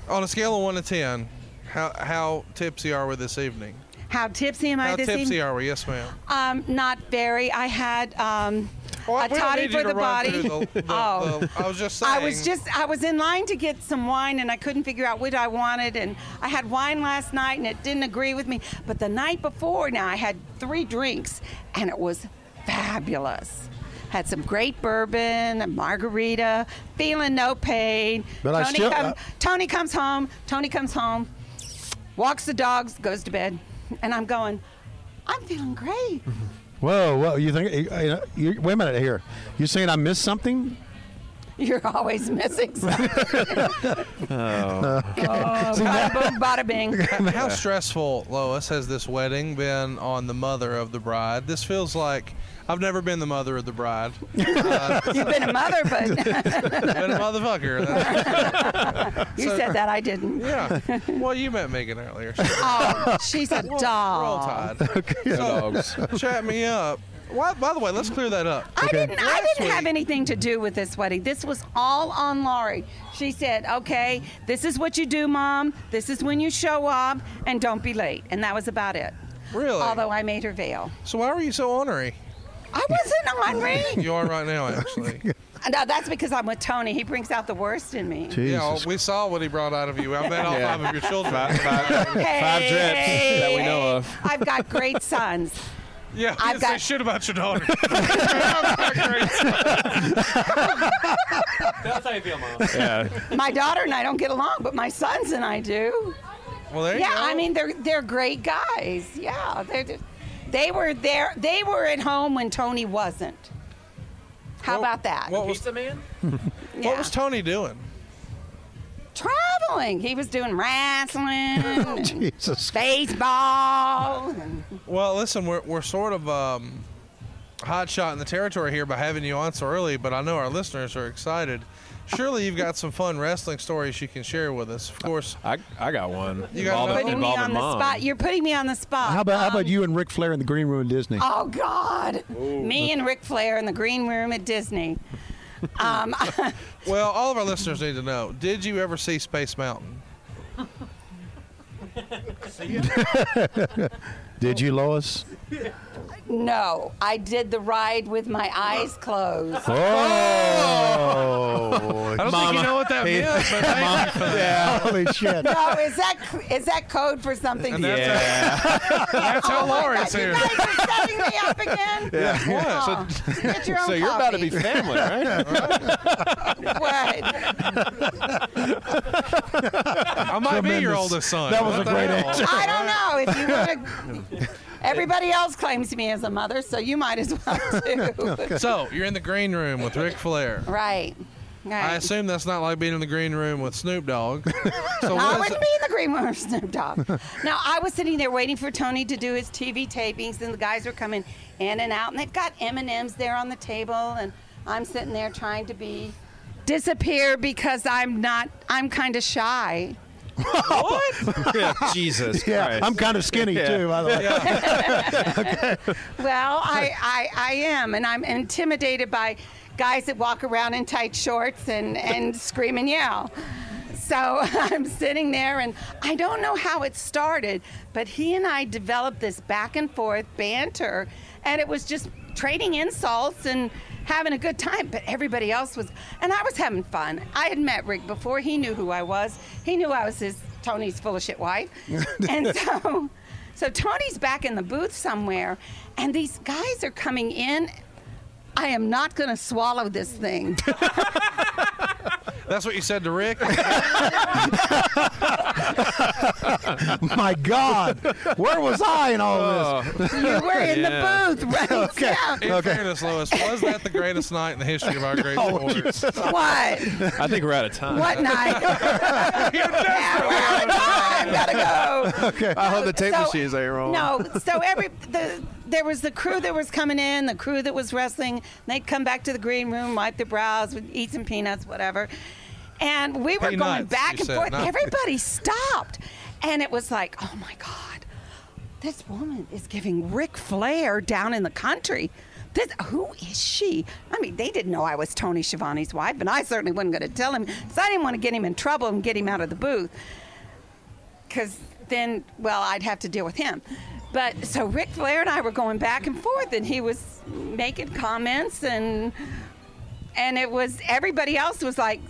On a scale of one to ten, how how tipsy are we this evening? How tipsy am I How this tipsy evening? are we? Yes, ma'am. Um, not very. I had um, Well, a toddy for to the body. the- the- oh. the- I was just saying. I was just I was in line to get some wine and I couldn't figure out what I wanted and I had wine last night and it didn't agree with me. But the night before now I had three drinks and it was fabulous. Had some great bourbon, a margarita, feeling no pain. But I still- come- uh, Tony comes home. Tony comes home, walks the dogs, goes to bed, and I'm going. I'm feeling great. Whoa, whoa! You think? uh, You know, you, wait a minute here. You're saying I missed something? You're always missing something. Oh. Bada boom, bada bing. How stressful, Lois, has this wedding been on the mother of the bride? This feels like I've never been the mother of the bride. Uh, You've been a mother, but been a motherfucker. you said that I didn't. yeah. Well, you met Megan earlier. Oh, she's a We're all doll. tied. Dogs. Chat me up. Why, by the way, let's clear that up. I didn't. I didn't have anything to do with this wedding. This was all on Laurie. She said, "Okay, this is what you do, Mom. This is when you show up, and don't be late." And that was about it. Really? Although I made her veil. so why were you so ornery? I wasn't ornery. You are right now, actually. no, that's because I'm with Tony. He brings out the worst in me. Jesus. Yeah, well, we saw what he brought out of you. I met all Yeah. five of your children. Five, five, Hey, five drips that we know of. I've got great sons. Yeah, I've say got- shit about your daughter. That's how you feel, Mom. Yeah. My daughter and I don't get along, but my sons and I do. well, there you go. Yeah. I mean they're they're great guys. Yeah, they're just, they were there. They were at home when Tony wasn't. How Well, about that? what was Pizza man? Yeah. what was Tony doing? traveling? He was doing wrestling, Jesus. baseball. and- Well, listen, we're, we're sort of um, hot shot in the territory here by having you on so early, but I know our listeners are excited. Surely you've got some fun wrestling stories you can share with us. Of course, I, I got one. You got involving, Putting me involving on the mom. spot. You're putting me on the spot. How about how Um, about you and Ric Flair in the green room at Disney? Oh God, me and Ric Flair in the green room at Disney. Um, well, all of our listeners need to know: Did you ever see Space Mountain? Did you, Lois? no, I did the ride with my eyes closed. Oh. I don't think you know what that meant, but thank you for that. yeah. Holy shit. No, is that is that code for something? That's, Yeah. that's how Oh my Laura's here. You guys are setting me up again. Yeah. Oh, get your own So you're about to be family, right? What? I might be your Tremendous. so son. That was What a great answer. I don't know if you want to. Everybody else claims me as a mother, so you might as well too. So you're in the green room with Ric Flair. right. Right. I assume that's not like being in the green room with Snoop Dogg. So No, I wouldn't be in the green room with Snoop Dogg. now I was sitting there waiting for Tony to do his TV tapings, and the guys were coming in and out, and they've got M and M's there on the table, and I'm sitting there trying to be disappear because I'm not. I'm kind of shy. yeah, Jesus Yeah, Christ. I'm kind of skinny Yeah. too, by the way. Well, I, I, I am, and I'm intimidated by guys that walk around in tight shorts and, and scream and yell. So I'm sitting there, and I don't know how it started, but he and I developed this back and forth banter, and it was just trading insults and having a good time. But everybody else was, and I was having fun. I had met Ric before; he knew who I was. He knew I was his Tony's full of shit wife, and so. So Tony's back in the booth somewhere, and these guys are coming in. I am not going to swallow this thing. That's what you said to Ric. My God, where was I in all this? Oh. you were in Yeah. the booth, right? Okay. Yeah. In fairness, Lois, was that the greatest night in the history of our great Oh, sports? What? I think we're out of time. What night? yeah, we're out of time. Gotta go. Okay. I hope the tape So- machines ain't rolling. No, so every the there was the crew that was coming in, the crew that was wrestling. They'd come back to the green room, wipe their brows, eat some peanuts, whatever. And we were Peanuts, going back and forth. Everybody stopped, and it was like, oh my god, this woman is giving Ric Flair down in the country. This, who is she? I mean, they didn't know I was Tony Schiavone's wife, and I certainly wasn't going to tell him because I didn't want to get him in trouble and get him out of the booth because then, well, I'd have to deal with him. But so Ric Flair and I were going back and forth, and he was making comments, and and it was everybody else was like,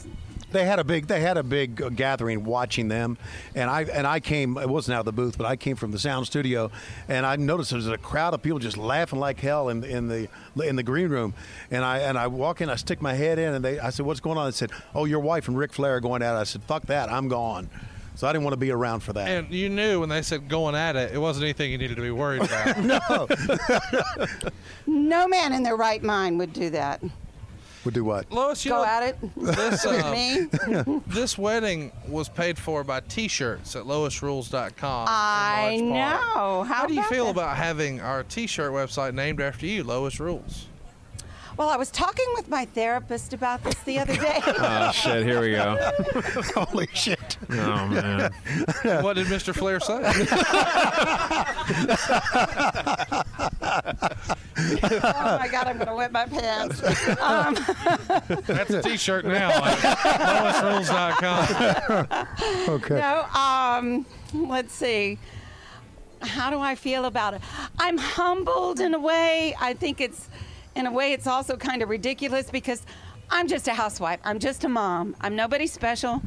They had a big they had a big uh, gathering watching them, and I and I came. It wasn't out of the booth, but I came from the sound studio, and I noticed there was a crowd of people just laughing like hell in in the in the green room, and I and I walk in, I stick my head in, and they I said, "What's going on?" They said, "Oh, your wife and Ric Flair are going out. I said, "Fuck that, I'm gone." So I didn't want to be around for that. And you knew when they said going at it, it wasn't anything you needed to be worried about. no, no man in their right mind would do that. would do what? Lois, you Go know, at it this, with um, me. this wedding was paid for by T-shirts at LoisRules.com. in I know. How, How do you feel that? about having our T-shirt website named after you, Lois Rules? Well, I was talking with my therapist about this the other day. Oh shit! Here we go. Holy shit! Oh man. what did Mr. Flair say? oh my God, I'm going to wet my pants. Um, That's a T-shirt now. Like LoisRules.com. Okay. No, um, let's see. How do I feel about it? I'm humbled in a way. I think it's, in a way, it's also kind of ridiculous because I'm just a housewife. I'm just a mom. I'm nobody special.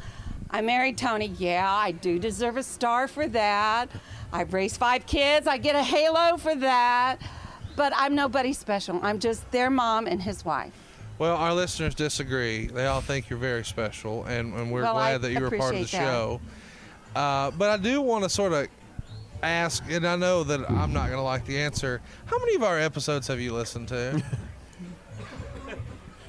I married Tony. Yeah, I do deserve a star for that. I've raised five kids. I get a halo for that. But I'm nobody special. I'm just their mom and his wife. Well, our listeners disagree. They all think you're very special, and, and we're Well, I glad that you were part of the that. show. Uh, but I do want to sort of ask, and I know that I'm not going to like the answer. How many of our episodes have you listened to?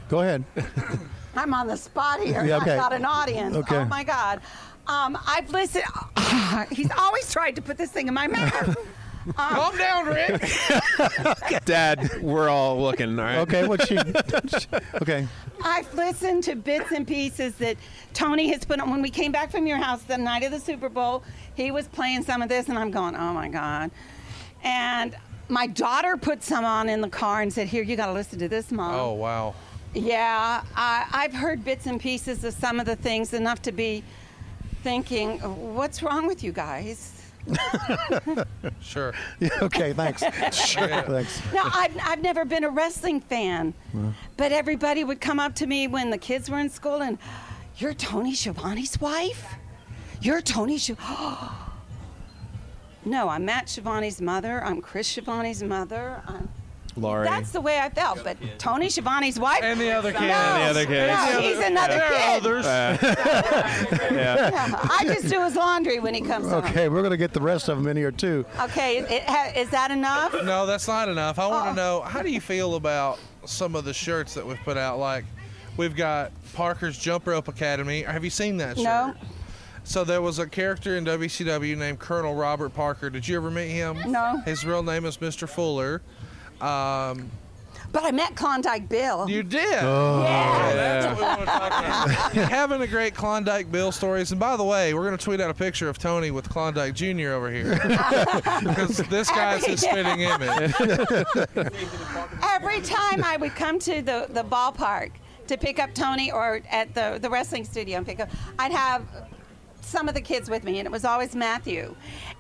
Go ahead. I'm on the spot here. Yeah, okay. I've got an audience. Okay. Oh my God. Um, I've listened. he's always tried to put this thing in my mouth. Calm down, Ric. Dad, we're all looking. All right. Okay, what she? Okay. I've listened to bits and pieces that Tony has put on. When we came back from your house the night of the Super Bowl, he was playing some of this, and I'm going, oh my God. And my daughter put some on in the car and said, here, you got to listen to this, Mom. Oh wow. Yeah, I, I've heard bits and pieces of some of the things enough to be thinking, what's wrong with you guys? Sure. Yeah, okay, thanks. Sure, thanks. No, I've, I've never been a wrestling fan, but everybody would come up to me when the kids were in school and, you're Tony Schiavone's wife? You're Tony Schiavone? no, I'm Matt Schiavone's mother. I'm Chris Schiavone's mother. I'm, Laurie. that's the way I felt. But Tony Schiavone's wife? And the other kid. No, And the other kids. No, he's another kid. There are kid. others. Uh, yeah. Yeah, I just do his laundry when he comes home. Okay, we're going to get the rest of them in here too. Okay, it, it, is that enough? No, that's not enough. I want Oh. to know how do you feel about some of the shirts that we've put out? Like, we've got Parker's Jump Rope Academy. Have you seen that shirt? No. So there was a character in WCW named Colonel Robert Parker. Did you ever meet him? No. His real name is Mr. Fuller. Um, But I met Klondike Bill. you did. Oh. yeah. That's what we want to talk about. Having a great Klondike Bill stories. And by the way, we're going to tweet out a picture of Tony with Klondike Jr. over here. because this guy's his spitting image. Every time I would come to the, the ballpark to pick up Tony or at the, the wrestling studio and pick up, I'd have some of the kids with me, and it was always Matthew.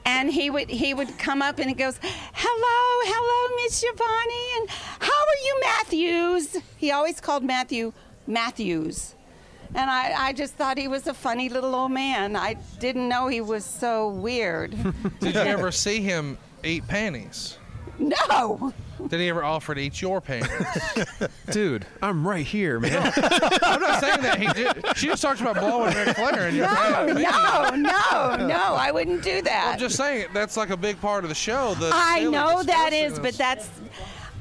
And he would he would come up and he goes, "Hello, hello, Miss Giovanni, and how are you, Matthews?" He always called Matthew Matthews, And I, I just thought he was a funny little old man. I didn't know he was so weird. Did you ever see him eat panties? no. Did he ever offer to eat your panties? Dude, I'm right here, man. I'm not saying that he did. She just talked about blowing Ric Flair in your No, panties. no, no, no. I wouldn't do that. I'm just saying that's like a big part of the show. The I know that is, disgustingness. but that's.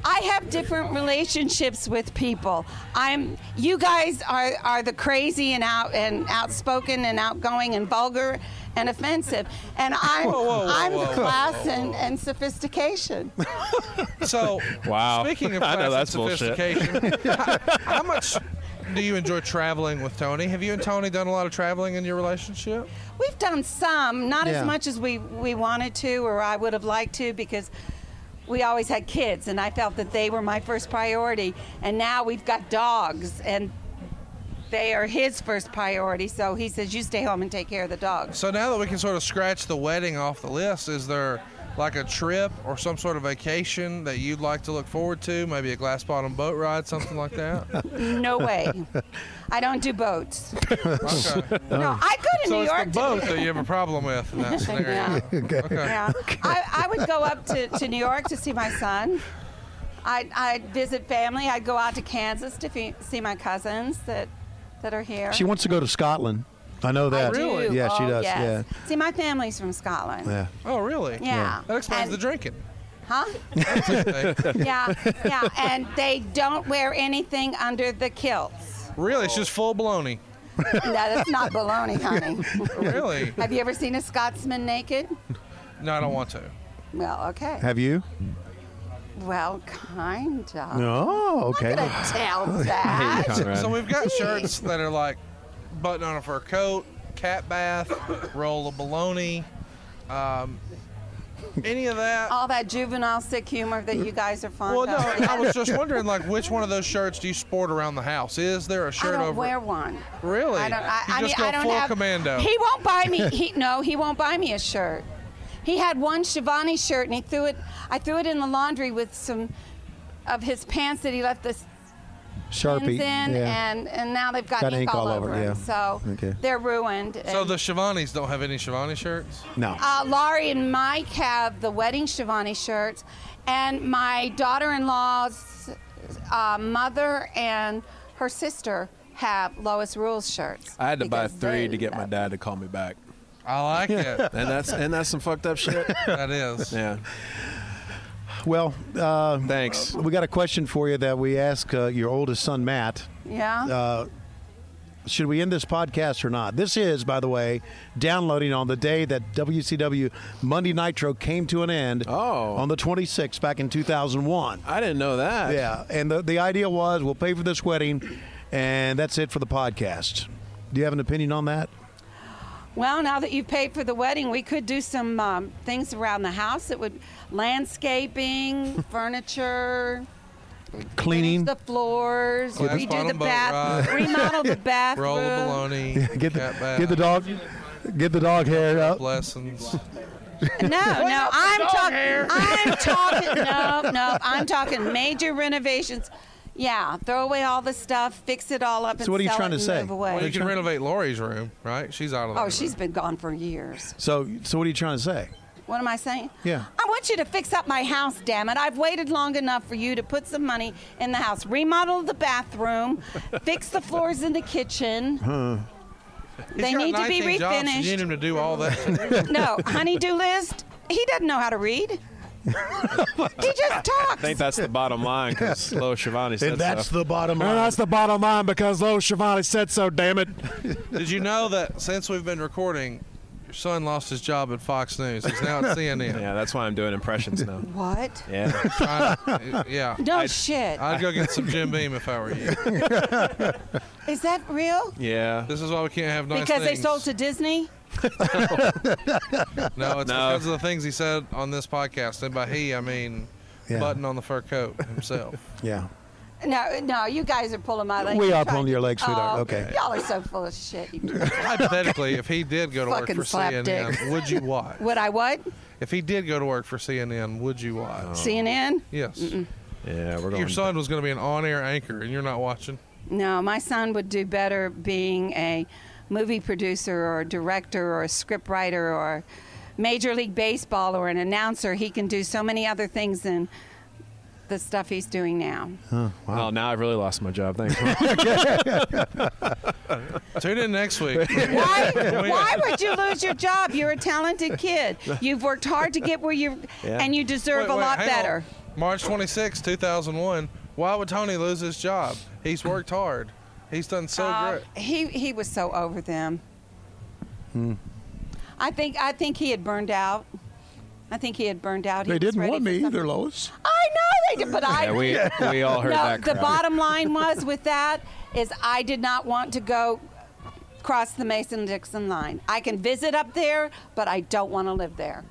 I have different relationships with people. I'm. You guys are are the crazy and out and outspoken and outgoing and vulgar and offensive, and I'm Whoa, whoa, whoa, I'm whoa, the whoa, class and, and sophistication. So, Wow. Speaking of I know class and sophistication, how, how much do you enjoy traveling with Tony? Have you and Tony done a lot of traveling in your relationship? We've done some, not Yeah. as much as we, we wanted to or I would have liked to because we always had kids and I felt that they were my first priority. And now we've got dogs and they are his first priority. So he says, You stay home and take care of the dogs. So now that we can sort of scratch the wedding off the list, is there like a trip or some sort of vacation that you'd like to look forward to? Maybe a glass bottom boat ride, something like that? No way. I don't do boats. Okay. No, I go to So New it's York the to boat that you have a problem with in that scenario. Yeah. Okay. Yeah. I, I would go up to, to New York to see my son. I'd, I'd visit family. I'd go out to Kansas to fe- see my cousins that, that are here. She wants to go to Scotland. I know that. I do. Yeah, she Oh, does. yes. See, my family's from Scotland. Yeah. Oh, really? Yeah. That explains And- the drinking. Huh? Yeah, yeah. And they don't wear anything under the kilts. really? It's just full baloney. No, that's not baloney, honey. Really? Have you ever seen a Scotsman naked? No, I don't want to. Well, okay. Have you? Well, kind of. Oh, okay. I'm tell that. Conrad. So we've got shirts that are like button on a fur coat, cat bath, roll of baloney. Um, any of that? All that juvenile sick humor that you guys are fond Well, no. I was just wondering, like, which one of those shirts do you sport around the house? Is there a shirt don't over? wear one. Really? I don't. I, you I just mean, go I don't full have. commando. He won't buy me. He no, he won't buy me a shirt. He had one Schiavone shirt and he threw it. I threw it in the laundry with some of his pants that he left the Sharpie. pins in, yeah. and and now they've got, Got ink, ink all, all over over, them. yeah. So Okay. they're ruined. so the Schiavone's don't have any Schiavone shirts? no. Uh, Laurie and Mike have the wedding Schiavone shirts, and my daughter-in-law's uh, mother and her sister have Lois Rules shirts. I had to buy three to get my dad to call me back. I like it. And that's and that's some fucked up shit. that is. Yeah. Well, uh, Thanks. we got a question for you that we ask uh, your oldest son, Matt. Yeah. Uh, should we end this podcast or not? This is, by the way, downloading on the day that WCW Monday Nitro came to an end. Oh. On the 26th, back in 2001. I didn't know that. Yeah, and the, the idea was we'll pay for this wedding, and that's it for the podcast. Do you have an opinion on that? Well, now that you've paid for the wedding, we could do some um, things around the house. It would landscaping, furniture, Cleaning, the floors, Glass redo the bath, ride. remodel the bathroom. Roll of baloney. get the bath, get the dog, get the dog hair up. lessons. No, no, I'm talking. I'm talking. No, no, I'm talking major renovations. Yeah, throw away all the stuff, fix it all up, and So what are you trying to say? Well, you can renovate Lori's room, right? She's out of there. Oh, she's been gone for years. So, so what are you trying to say? What am I saying? Yeah. I want you to fix up my house, damn it. I've waited long enough for you to put some money in the house. Remodel the bathroom, fix the floors in the kitchen. He's They got need to be 19 jobs. You need him to do all that. No, honeydew list. He doesn't know how to read. He just talks. I think that's the bottom line because Lo Schiavone said And that's so. the bottom line. That's the bottom line because Lo Schiavone said so. Damn it. Did you know that since we've been recording, your son lost his job at Fox News? He's now at CNN. Yeah, that's why I'm doing impressions now. What? Yeah. Trying to- yeah. No I'd- shit. I'd go get some Jim Beam if I were you. Is that real? Yeah. This is why we can't have nice because they sold to Disney? No, it's No. because of the things he said on this podcast. And by he, I mean Yeah. Button on the fur coat himself. Yeah. No, no, you guys are pulling my leg. We You're are trying pulling to- your leg, sweetheart. Oh, Okay. Y'all are so full of shit. You- Hypothetically, if he did go to work Fucking for CNN, slapdick. would you watch? Would I what? If he did go to work for CNN, would you watch? Oh. CNN? Yes. Yeah, we're going. Your son was going to be an on-air anchor, and you're not watching. No, my son would do better being a movie producer or a director or a scriptwriter or Major League Baseball or an announcer. He can do so many other things than the stuff he's doing now. Well, now I've really lost my job. Thanks. Tune in next week. Why, why would you lose your job? You're a talented kid. You've worked hard to get where you Yeah. and you deserve Wait, a lot hang on. better. March 26, 2001. Why would Tony lose his job? He's worked hard. He's done so Uh, great. he he was so over them. Hmm. I think I think he had burned out. I think he had burned out. They was didn't want me something- either, Lois. I know they did, but I. yeah, we we all heard no, that. the crap. bottom line was with that is I did not want to go cross the Mason-Dixon line. I can visit up there, but I don't want to live there.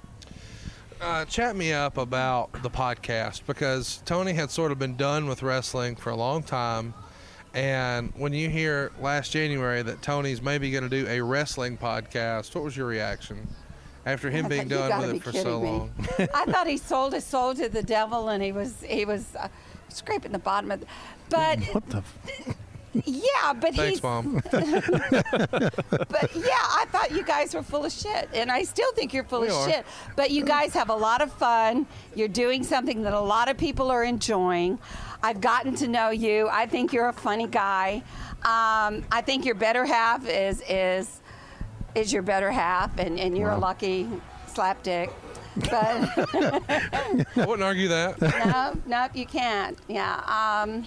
Uh, chat me up about the podcast because Tony had sort of been done with wrestling for a long time. And when you hear last January that Tony's maybe going to do a wrestling podcast, what was your reaction after him being thought, done with be it for so me." long? I thought he sold his soul to the devil, and he was he was uh, scraping the bottom of. The, but What the? F- yeah, but Thanks, he's Mom. But yeah, I thought you guys were full of shit, and I still think you're full We of are. shit. But you guys have a lot of fun. You're doing something that a lot of people are enjoying. I've gotten to know you. I think you're a funny guy. Um, I think your better half is is is your better half, and, and you're a lucky slapdick. But I wouldn't argue that. no, no, you can't. Yeah. Um,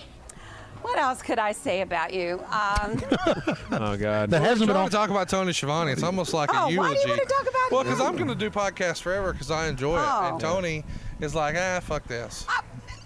what else could I say about you? Um, Oh God. that hasn't been trying on. to talk about Tony Schiavone. It's almost like a Oh, eulogy. why do you wanna talk about Well, him? because I'm going to do podcasts forever because I enjoy it, Oh. and Tony is like, ah, fuck this.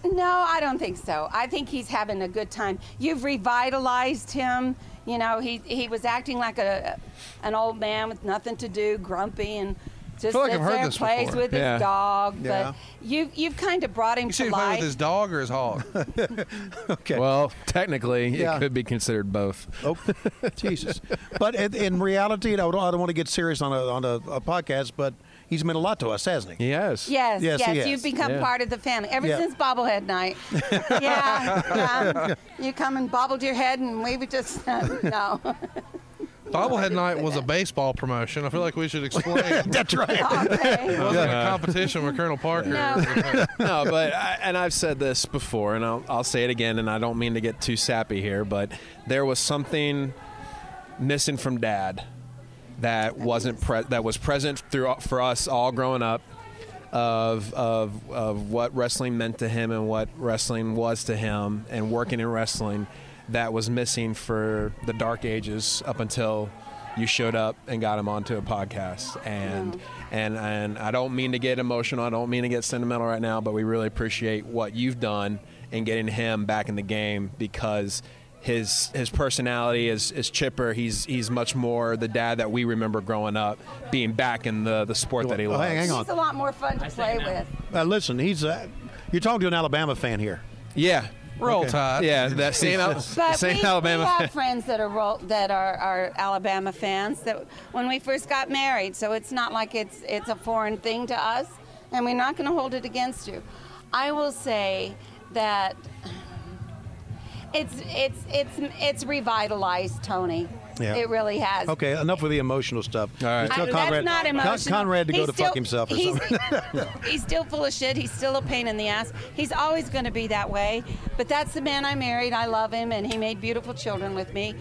No, I don't think so. I think he's having a good time. You've revitalized him. You know, he he was acting like a an old man with nothing to do, grumpy, and just feel like sits I've heard there and this plays before. with Yeah. his dog. Yeah. But you you've kind of brought him You see to him play life. with his dog or his hog? Okay. Well, technically, Yeah. it could be considered both. Oh, Jesus! But in, in reality, I don't, I don't want to get serious on a on a, a podcast, but he's meant a lot to us, hasn't he? Yes. Yes, Yes, yes, he has. you've become Yeah. part of the family ever Yeah. since bobblehead night. yeah, yeah. You come and bobbled your head, and we would just uh, no. Bobblehead Night was a baseball promotion. I feel like we should explain. it That's right. okay. wasn't a competition with Colonel Parker. No. no, but I, and I've said this before, and I'll, I'll say it again, and I don't mean to get too sappy here, but there was something missing from Dad that wasn't pre- that was present through for us all growing up of of of what wrestling meant to him and what wrestling was to him and working in wrestling that was missing for the dark ages up until you showed up and got him onto a podcast. And and and I don't mean to get emotional. I don't mean to get sentimental right now but we really appreciate what you've done in getting him back in the game because his his personality is, is chipper he's he's much more the dad that we remember growing up being back in the the sport that he Oh, loves hang- hang on. He's a lot more fun to play with. Uh, listen, he's uh, you're talking to an Alabama fan here. yeah Roll Okay. Tide. yeah that same Al- But same we, Alabama we have friends that are ro- that are, are Alabama fans that when we first got married, so it's not like it's it's a foreign thing to us, and we're not going to hold it against you. I will say that it's it's it's it's revitalized Tony. Yeah. It really has. Okay, enough with the emotional stuff. All right. Let's I- tell Conrad, that's not Con- emotional. Conrad to go to still- fuck himself or he's, something. he's still full of shit. He's still a pain in the ass. He's always going to be that way. But that's the man I married. I love him, and he made beautiful children with me.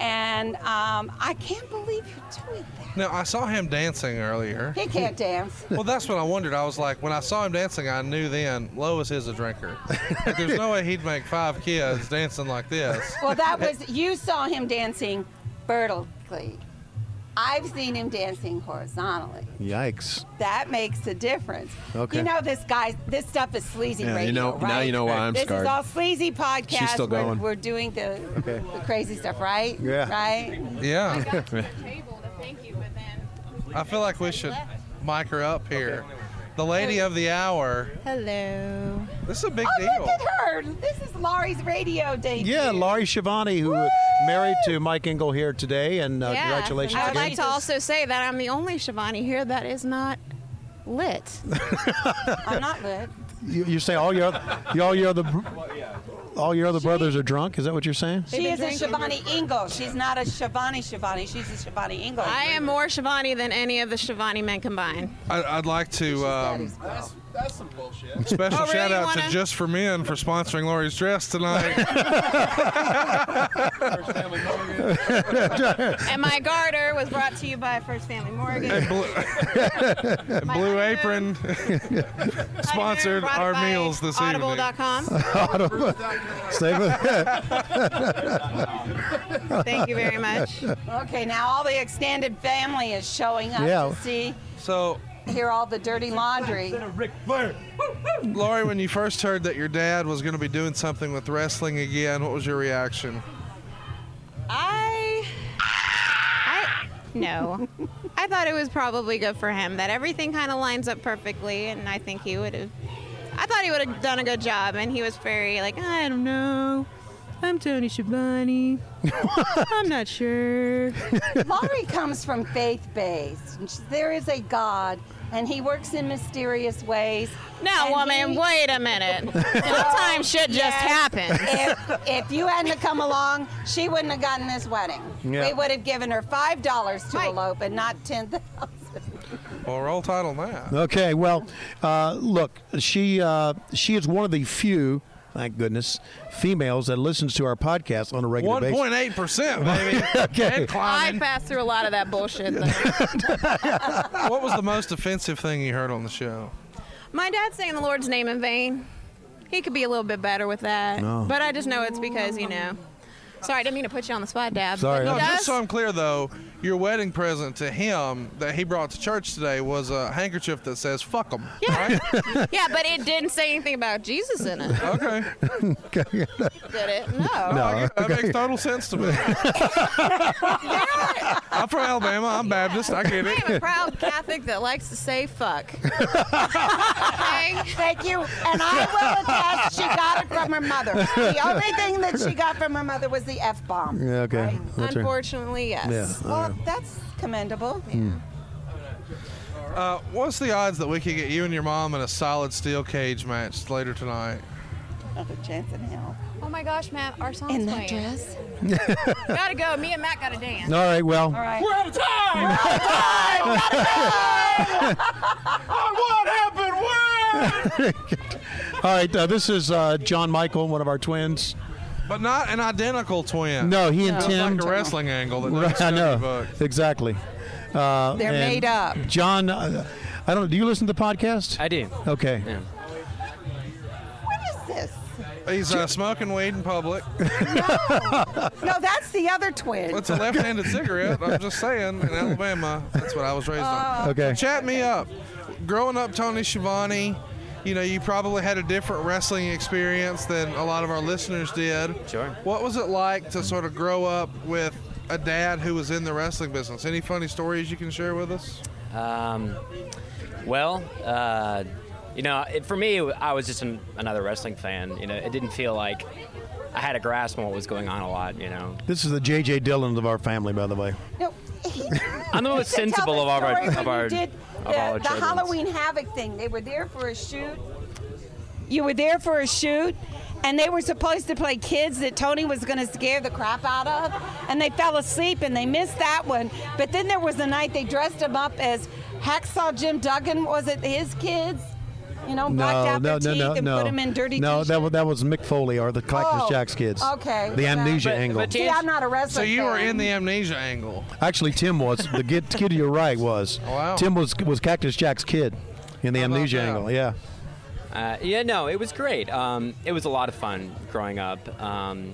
And um, I can't believe you're doing that. Now I saw him dancing earlier. He can't dance. Well, that's what I wondered. I was like, when I saw him dancing, I knew then Lois is a drinker. Like, there's no way he'd make five kids dancing like this. Well, that was you saw him dancing vertically. I've seen him dancing horizontally. Yikes! That makes a difference. Okay. You know this guy. This stuff is sleazy Yeah, you know- right? now you know why I'm this scarred. is all sleazy podcast. She's still We're- going. We're, doing the, the crazy stuff, right? Yeah. Right. Yeah. got table to thank you, but then I feel like we should mic her up here. The lady of the hour. hello. This is a big Oh, deal. look at her! This is Laurie's radio debut. Yeah, Laurie Schiavone, who uh, married to Mike Engel here today, and uh, congratulations I would again. like to also say that I'm the only Schiavone here that is not lit. I'm not lit. you, you say all your, you all your other, br- all your other brothers are drunk. Is that what you're saying? She is a Schiavone Ingle. She's not a Schiavone Schiavone. She's a Schiavone Ingle. I am more Schiavone than any of the Schiavone men combined. I, I'd like to um, That's, that's some bullshit. special Oh, really? shout out to wanna- Just for Men for sponsoring Lori's dress tonight. First family Morgan. And my garter was brought to you by First Family Morgan. and Blue, and Blue Apron sponsored our meals this evening. Audible.com. Stay with Thank you very much. Okay, now all the extended family is showing up Yeah. to see, So, hear all the dirty laundry. Lori, when you first heard that your dad was going to be doing something with wrestling again, what was your reaction? I. I. No. I thought it was probably good for him that everything kind of lines up perfectly, and I think he would have. I thought he would have done a good job, and he was very like, I don't know. I'm Tony Schiavone. I'm not sure. Laurie comes from faith-based. and There is a God, and He works in mysterious ways. Now, woman, he- wait a minute. Sometimes shit just Yes. happens. If, if you hadn't have come along, she wouldn't have gotten this wedding. Yeah. We would have given her five dollars to Right. elope and not ten thousand. Well, roll title on that. Okay, well, uh, look, she uh, she is one of the few, thank goodness, females that listens to our podcast on a regular One basis. point eight percent, baby. Okay. I climbing. passed through a lot of that bullshit. Though. What was the most offensive thing you heard on the show? My dad saying the Lord's name in vain. He could be a little bit better with that. No. But I just know it's because, you know. Sorry, I didn't mean to put you on the spot, Dad. Sorry. No, just so I'm clear though, your wedding present to him that he brought to church today was a handkerchief that says "fuck 'em." Yeah. yeah, but it didn't say anything about Jesus in it, Okay. did it? No. Oh, I get- That makes total sense to me. I'm from Alabama. I'm Baptist. I get it. I'm a proud Catholic that likes to say fuck. okay? Thank you. And I will attest, she got it from her mother. The only thing that she got from her mother was the f bomb. Yeah, okay. That's right. Unfortunately, yes. Yeah. Well, that's commendable. Uh, what's the odds that we could get you and your mom in a solid steel cage match later tonight? Not a chance in hell. Oh my gosh, Matt, our song's In that playing. dress. Gotta go. Me and Matt gotta dance. All right, well, All right. We're out of time! We're out of time. What happened when? all right. Uh, this is uh, John Michael, one of our twins. But not an identical twin. No, he and Just Tim. like a wrestling angle that Right, I know anybody. exactly. Uh, They're and made up. John, uh, I don't. Do you listen to the podcast? I do. Okay. Yeah. What is this? He's uh, smoking weed in public. No, that's the other twin. It's a left-handed cigarette. I'm just saying. In Alabama, that's what I was raised on. Okay. Chat me up. Growing up, Tony Schiavone, you know, you probably had a different wrestling experience than a lot of our listeners did. Sure. What was it like to sort of grow up with a dad who was in the wrestling business? Any funny stories you can share with us? Um, well, uh, you know, it, for me, I was just an, another wrestling fan. You know, it didn't feel like I had a grasp on what was going on a lot. You know, This is the J.J. Dillon of our family, by the way. No, I'm the most sensible of our of our did of the, all our the children's. Halloween Havoc thing. They were there for a shoot. You were there for a shoot, and they were supposed to play kids that Tony was going to scare the crap out of, and they fell asleep and they missed that one. But then there was the night they dressed him up as Hacksaw Jim Duggan. Was it his kids? You know, blacked No, out no, their no, teeth no, and no. put them in dirty No, that was, that was Mick Foley or the Cactus Oh, Jacks kids. okay. The amnesia But- angle. but See, I'm not a wrestler. So you were in the amnesia angle. Actually, Tim was the kid, kid you're right was. Wow. Tim was was Cactus Jack's kid in the How about amnesia that? angle. Yeah. Uh, yeah, no, it was great. Um, it was a lot of fun growing up. Um,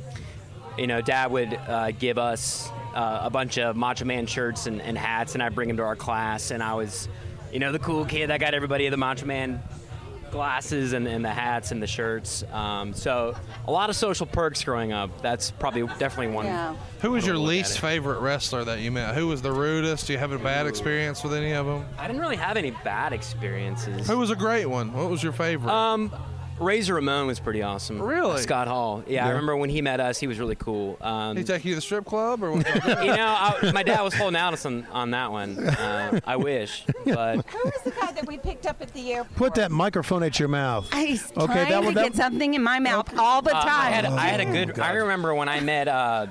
you know, Dad would uh, give us uh, a bunch of Macho Man shirts and, and hats, and I'd bring them to our class, and I was, you know, the cool kid that got everybody the Macho Man glasses and, and the hats and the shirts. Um, so a lot of social perks growing up. That's probably definitely one. Yeah. Who was your least favorite wrestler that you met? Who was the rudest? Do you have a bad experience with any of them? I didn't really have any bad experiences. Who was a great one? What was your favorite? Um, Razor Ramon was pretty awesome. Really? Scott Hall. Yeah, I remember when he met us, he was really cool. Um, He take you to the strip club or what? you know, I, my dad was holding out on on that one. Uh, I wish, but Who is the guy that we picked up at the airport? Put that microphone at your mouth. He's Okay, trying that to would- get something in my mouth all the Uh, time. I had, I had a Oh, good. I remember when I met uh,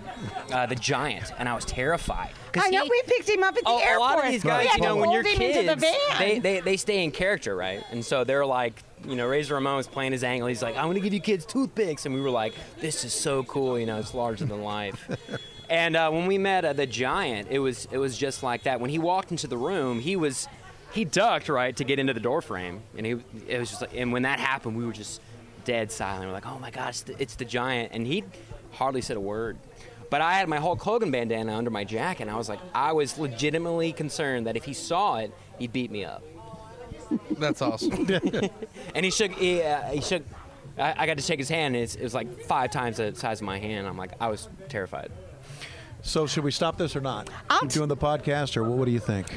uh, the Giant, and I was terrified. I know he- we picked him up at the Oh, airport. a lot of these guys, we you know, to when you're kids, the van. they, they they stay in character, right? And so they're like, you know, Razor Ramon was playing his angle. He's like, I'm gonna give you kids toothpicks, and we were like, this is so cool, you know, it's larger than life. and uh, when we met uh, the Giant, it was it was just like that. When he walked into the room, he was he ducked right to get into the door frame, and he it was just like, and when that happened, we were just dead silent. We're like, oh my gosh, it's the, it's the Giant, and he hardly said a word. But I had my Hulk Hogan bandana under my jacket, and I was like, I was legitimately concerned that if he saw it, he'd beat me up. That's awesome. and he shook. He, uh, he shook. I, I got to shake his hand, and it's, it was like five times the size of my hand. I'm like, I was terrified. So should we stop this or not? I'm doing the podcast, or what, what do you think?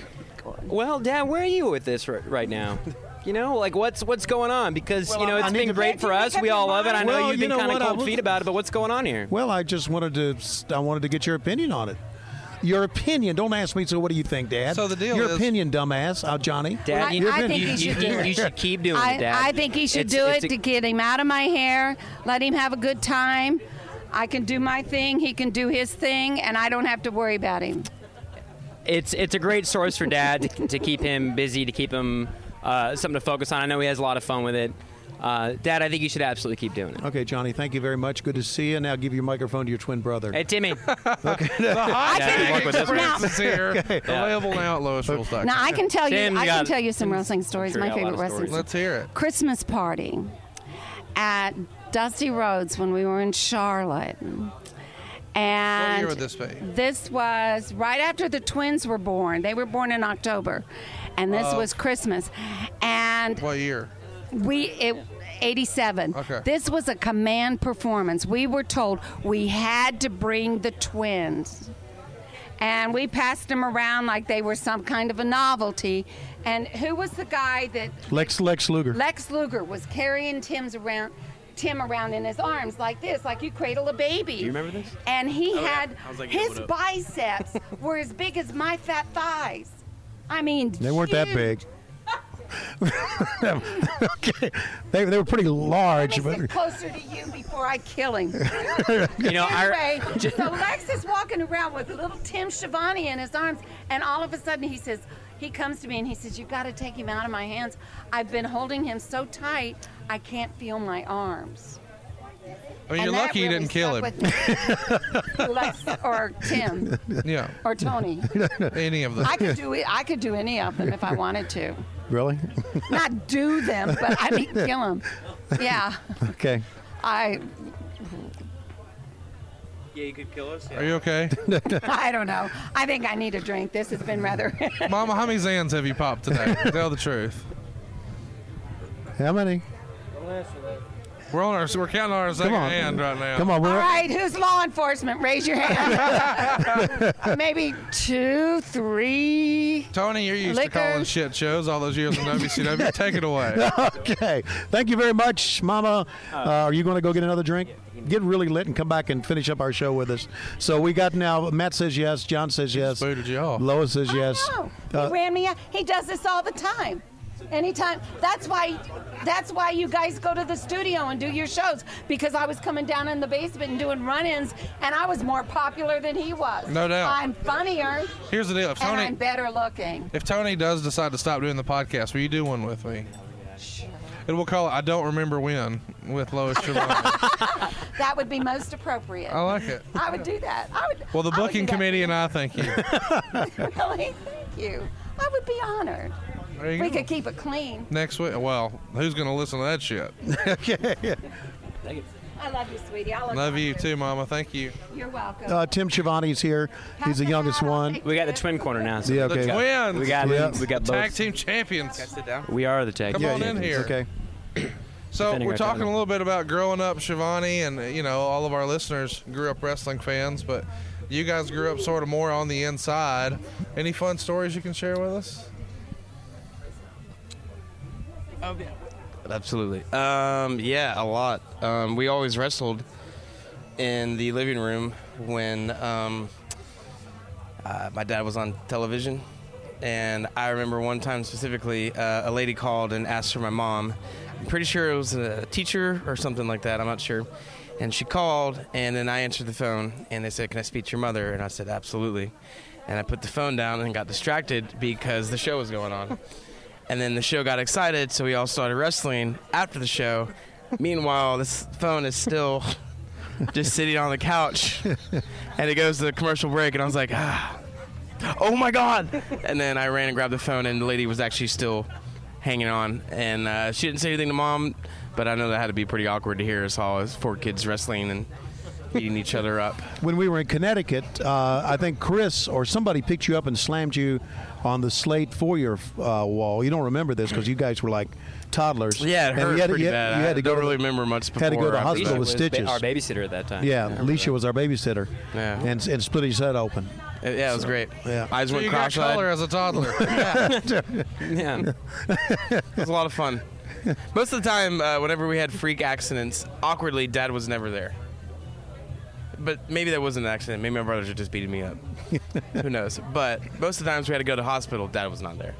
Well, Dad, where are you with this right, right now? You know, like what's what's going on? Because you know I it's need been great for us. We all love it. I know Well, you've you been know kind of what, I cold was- feet about it, but what's going on here? Well, I just wanted to. I wanted to get your opinion on it. Your opinion. Don't ask me. So, what do you think, Dad? So the deal Your is- opinion, dumbass. Uh, Johnny. Dad, I- you, I you- think you, he should you- do it. you should keep doing I, it, Dad. I think he should It's- do it's it a- to get him out of my hair, let him have a good time. I can do my thing, he can do his thing, and I don't have to worry about him. it's it's a great source for dad to, to keep him busy, to keep him uh, something to focus on. I know he has a lot of fun with it. Uh, dad, I think you should absolutely keep doing it. Okay, Johnny. Thank you very much. Good to see you. Now, give your microphone to your twin brother. Hey, Timmy. The hot Yeah, good luck this one. Express is here. Available now at LoisRules.com. Now I can tell Tim, you, you I can tell you some wrestling stories. sure My got a lot favorite wrestling. stories. Let's hear it. Christmas party at Dusty Rhodes when we were in Charlotte. And What year would this be? This was right after the twins were born. They were born in October, and this Uh, was Christmas. And What year? We it 87. Okay. This was a command performance. We were told we had to bring the twins. And we passed them around like they were some kind of a novelty. And who was the guy that Lex Lex Luger. Lex Luger was carrying Tim's around Tim around in his arms like this, like you cradle a baby. Do you remember this? And he Oh, had I was like, his biceps were as big as my fat thighs. I mean, They weren't that big. okay, they, they were pretty large, but closer to you before I kill him. You know, I, anyway, so Lex is walking around with little Tim Schiavone in his arms, and all of a sudden he says, he comes to me and he says, "You got to take him out of my hands. I've been holding him so tight, I can't feel my arms." I mean, And you're that lucky you didn't kill him. stuck with me. Lex or Tim Yeah. or Tony. Any of them. I could do it. I could do any of them if I wanted to. Really? Not do them, but I mean kill them. Yeah, okay. I yeah, you could kill us. Are you okay? I don't know. I think I need a drink. This has been rather. Mama, how many Xans have you popped today? Tell the truth. How many? We're on our, we're counting on our second on. hand right now. Come on, All we're right, who's law enforcement? Raise your hand. Maybe two, three. Tony, you're used Liquor. to calling shit shows all those years in WCW. Take it away. okay. Thank you very much, Mama. Uh, are you going to go get another drink? Get really lit and come back and finish up our show with us. So we got now. Matt says yes. John says yes. booted you off. Lois says yes. No, Uh, he ran me out. He does this all the time. Anytime. That's why. That's why you guys go to the studio and do your shows because I was coming down in the basement and doing run-ins, and I was more popular than he was. No doubt. I'm funnier Here's the deal. If and I'm better looking. if Tony does decide to stop doing the podcast, will you do one with me? And we'll call it "I Don't Remember When" with Lois Trelawney. That would be most appropriate. I like it. I would do that. I would. Well, the I booking committee and I thank you. Really? Thank you. I would be honored. There you We go. could keep it clean. Next week. Well, who's going to listen to that shit? okay. I love you, sweetie. I love, Love you too, Mama. Thank you. You're welcome. uh, Tim Schiavone's here. He's the youngest one. We got the twin corner now. So Yeah, The okay. twins. We got Yeah. we got both. tag team champions. We are the tag. Come team on in champions. here. Okay. So Defending we're talking a little bit about growing up, Schiavone, and you know all of our listeners grew up wrestling fans, but you guys grew up sort of more on the inside. Any fun stories you can share with us? Absolutely. Um, yeah, a lot. Um, we always wrestled in the living room when um, uh, my dad was on television. And I remember one time specifically, uh, a lady called and asked for my mom. I'm pretty sure it was a teacher or something like that. I'm not sure. And she called, and then I answered the phone, and they said, "Can I speak to your mother?" And I said, "Absolutely." And I put the phone down and got distracted because the show was going on. And then the show got excited, so we all started wrestling after the show. Meanwhile, this phone is still just sitting on the couch, and it goes to the commercial break, and I was like, ah, oh my god! And then I ran and grabbed the phone, and the lady was actually still hanging on, and uh, she didn't say anything to mom, but I know that had to be pretty awkward to hear us all as four kids wrestling and beating each other up. When we were in Connecticut, uh, I think Chris or somebody picked you up and slammed you on the slate foyer uh, wall. You don't remember this because you guys were like toddlers. Yeah, it And hurt you had, pretty you had- bad. you had to go don't to really the- remember much Had to go to or hospital after. with was ba- stitches. our babysitter at that time. Yeah, I Alicia that. was our babysitter. Yeah. And, and split his head open. Uh, Yeah, it was great. Yeah. Eyes So went you got cross-eyed. color as a toddler. Yeah. it was a lot of fun. Most of the time, uh, whenever we had freak accidents, awkwardly, Dad was never there. But maybe that wasn't an accident. Maybe my brothers are just beating me up. Who knows? But most of the times we had to go to hospital, Dad was not there.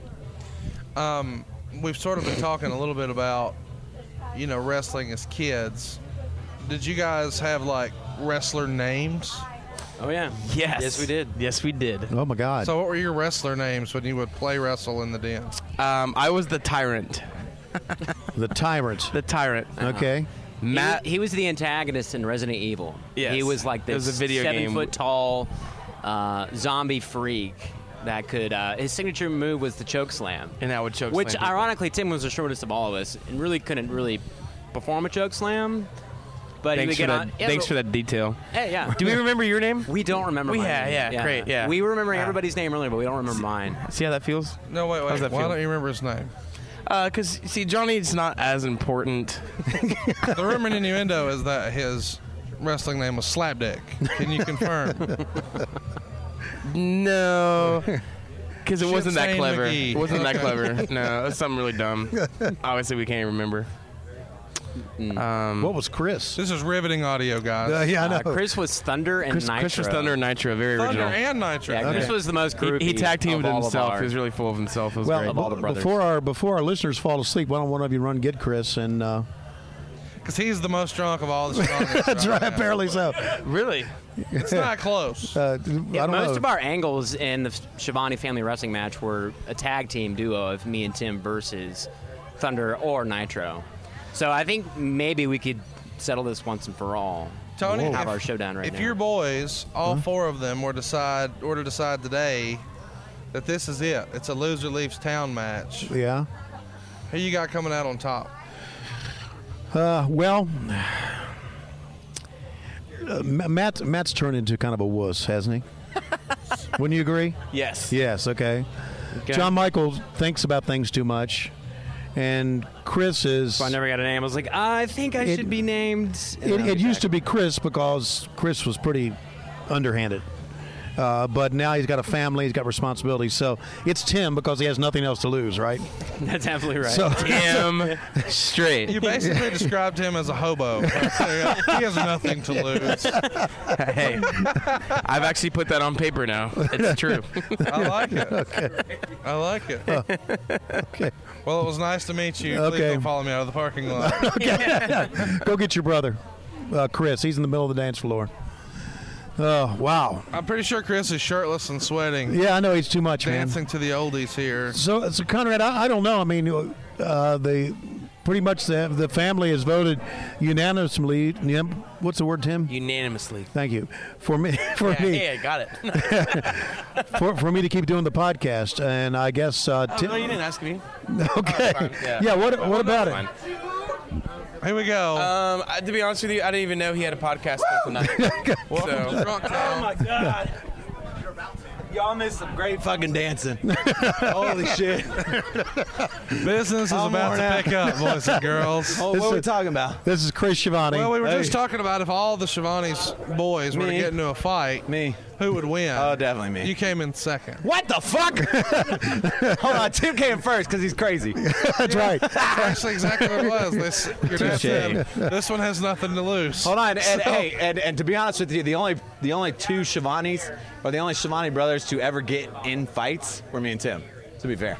um, we've sort of been talking a little bit about, you know, wrestling as kids. Did you guys have like wrestler names? Oh yeah. Yes. Yes, we did. Yes, we did. Oh my God. So what were your wrestler names when you would play wrestle in the den? Um, I was the tyrant. the tyrant. The tyrant. Okay. Matt. He, he was the antagonist in Resident Evil. Yes. He was like this was a video seven game. foot tall uh, zombie freak that could. Uh, his signature move was the choke slam, and that would choke Which, slam people. ironically, Tim was the shortest of all of us and really couldn't really perform a choke slam. But Thanks for get that. on. yeah, thanks but- for that detail. Hey, yeah. Do we remember your name? We don't remember. We- my yeah, name. yeah, great, yeah. We were remembering Yeah. everybody's name earlier, but we don't remember mine. See how that feels? No, wait, How's wait. that Why feel? don't you remember his name? Uh, because see, Johnny's not as important. the rumor and innuendo is that his wrestling name was Slapdick. Can you confirm? No. Because it wasn't that clever. McGee. It wasn't that clever. No, it's something really dumb. Obviously, we can't remember. Um, what was Chris? This is riveting audio, guys. Uh, yeah, I know. Uh, Chris was Thunder and Chris, Nitro. Chris was Thunder and Nitro, very Thunder original. and Nitro. Yeah, Chris Okay. was the most He, groupie. he tag teamed with himself. our- He was really full of himself. It was Well, great. Of all the brothers. before our before our listeners fall asleep, why don't one of you run get Chris and uh, Because he's the most drunk of all the Schiavone's that's right, now. apparently so. Really? It's not close. Uh, I Yeah, don't most know. of our angles in the Schiavone family wrestling match were a tag team duo of me and Tim versus Thunder or Nitro. So I think maybe we could settle this once and for all. Tony, have if- our showdown right if now. your boys, all four of them, were decide or to decide today that this is it, it's a loser leaves town match. yeah. Who you got coming out on top? Uh, well, uh, Matt Matt's turned into kind of a wuss, hasn't he? Wouldn't you agree? Yes. Yes. Okay. Okay. John Michael thinks about things too much, and Chris is. So I never got a name. I was like, I think I It- should be named. It, it used to be Chris because Chris was pretty underhanded. Uh, but now he's got a family, he's got responsibilities. So it's Tim because he has nothing else to lose, right? That's absolutely right. So Damn straight. You basically described him as a hobo. he has nothing to lose. hey, I've actually put that on paper now. It's true. I like it. Okay. I like it. okay. Well, it was nice to meet you. Please Okay. don't follow me out of the parking lot. okay. go get your brother, uh, Chris. He's in the middle of the dance floor. Oh wow! I'm pretty sure Chris is shirtless and sweating. Yeah, I know he's too much, man. Dancing to the oldies here. So, so Conrad, I, I don't know. I mean, uh, the pretty much the the family has voted unanimously. yep, What's the word, Tim? Unanimously. Thank you for me for Yeah, me yeah, I got it. for, for me to keep doing the podcast. And I guess uh, Oh, Tim. no, you didn't ask me. okay. fine. yeah. Yeah. What what about it? Fine. Here we go. Um, I- to be honest with you, I didn't even know he had a podcast till tonight. Welcome to so, Drunk Town. God. Y'all missed some great fucking dancing. Holy shit. Business is I'm about worn to out. pick up, boys and girls. Oh, what are we talking about? This is Chris Schiavone. Well, we were Hey. just talking about if all the Schiavone's boys were to Me. get into a fight, Me. Who would win. Oh, definitely me. You came in second. What the fuck? Hold on, Tim came first because he's crazy. That's right. That's actually exactly what it was. This, your dad said, this one has nothing to lose. Hold on, and So- hey, and, and to be honest with you, the only the only two Schiavone's or the only Schiavone brothers to ever get in fights were me and Tim. To be fair,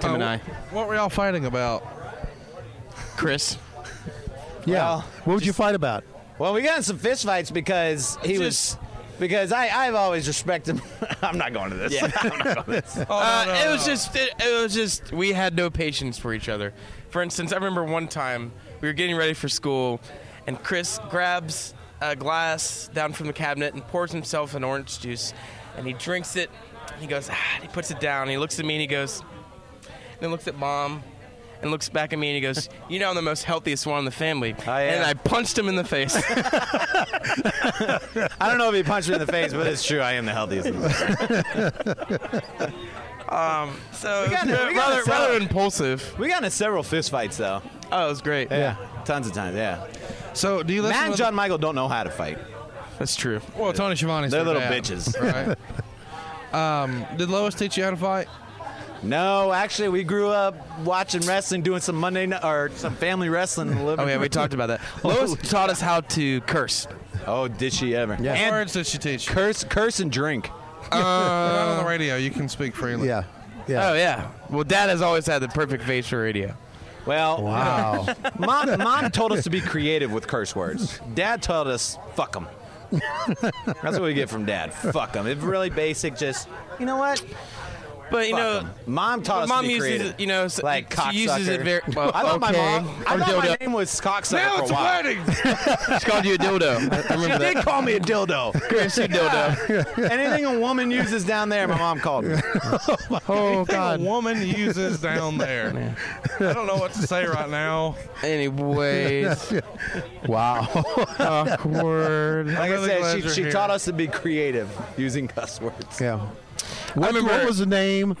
Tim and Uh, I. What were y'all fighting about? Chris. Yeah. Well, what would you fight about? Well, we got in some fist fights because he was because I I've always respected. I'm not going to this. Yeah. I'm not going to this. uh, it was just it, it was just we had no patience for each other. For instance, I remember one time we were getting ready for school, and Chris grabs a glass down from the cabinet and pours himself an orange juice, and he drinks it. And he goes, ah, and he puts it down. And he looks at me and he goes, and then looks at mom. And looks back at me and he goes, "You know I'm the most healthiest one in the family." I And I punched him in the face. I don't know if he punched me in the face, but it's true. I am the healthiest. in the Um, so We got in- it's we got rather, several- rather impulsive. We got into several fist fights though. Oh, it was great. Yeah, tons of times. Yeah. So do you Matt to and the- John Michael don't know how to fight. That's true. Well, Tony Schiavone's They're little dad, bitches. Right. um, did Lois teach you how to fight? No, actually, we grew up watching wrestling, doing some Monday night or some family wrestling in the living Oh yeah, we talked about that. Lois taught us how to curse. Oh, did she ever? What And words did she teach you? curse, curse, and drink. You're uh, not on the radio. You can speak freely. Yeah. Yeah. Oh yeah. Well, Dad has always had the perfect face for radio. Well, Wow. mom, mom told us to be creative with curse words. Dad told us, "Fuck them." That's what we get from Dad. Fuck them. It's really basic. Just you know what? But you know, mom taught but us mom to be uses creative. it, you know, s- like she uses it very well. I thought my okay. mom. I Or thought my dildo. name was cocksucker Now for it's a while. wedding. She called you a dildo. I I She remember did that. call me a dildo. Chris, you dildo. Anything a woman uses down there, my mom called me. Oh, oh God! A woman uses down there. I don't know what to say right now. Anyways, wow. awkward. Like I'm I really said, she, she taught us to be creative using cuss words. Yeah. What, remember- what was the name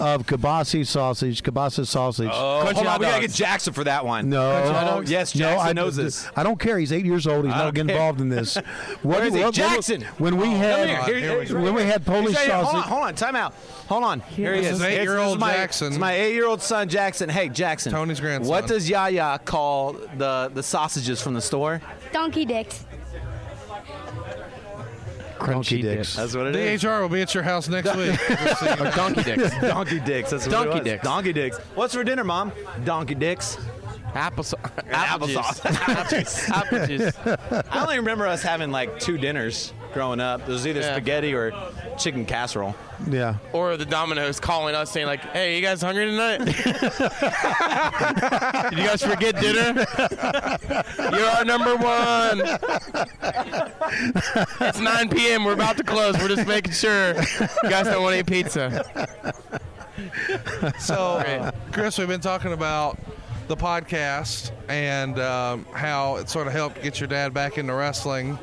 of Kabasi sausage? Kabasi sausage. Oh, Crunchy hold on, we gotta get Jackson for that one. No. Oh, yes, no, Jackson I knows this. I don't care. He's eight years old. He's not don't getting involved in this. What, Where is what- what- Jackson! When we oh, Come had here. Here- Here we here- when we had Polish He's right. Hold on, sausage. hold on, time out. Hold on. Here he This is. is eight-year-old my- Jackson. This is my eight-year-old son, Jackson. Hey, Jackson. Tony's grandson. What does Yaya call the, the sausages from the store? Donkey dicks. Crunchy dicks. That's what it is. DHR will be at your house next week. Just so you know. Donkey dicks. Donkey dicks. That's what Donkey it was. dicks. Donkey dicks. What's for dinner, Mom? Donkey dicks. Applesauce. Applesauce. Apple juice. Apple juice. I only remember us having like two dinners growing up. It was either Yeah. spaghetti or chicken casserole. Yeah. Or the Domino's calling us saying like, "Hey, you guys hungry tonight? Did you guys forget dinner? You're our number one. it's 9 p.m. We're about to close. We're just making sure you guys don't want any pizza." So, Great. Chris, we've been talking about the podcast and um, how it sort of helped get your dad back into wrestling.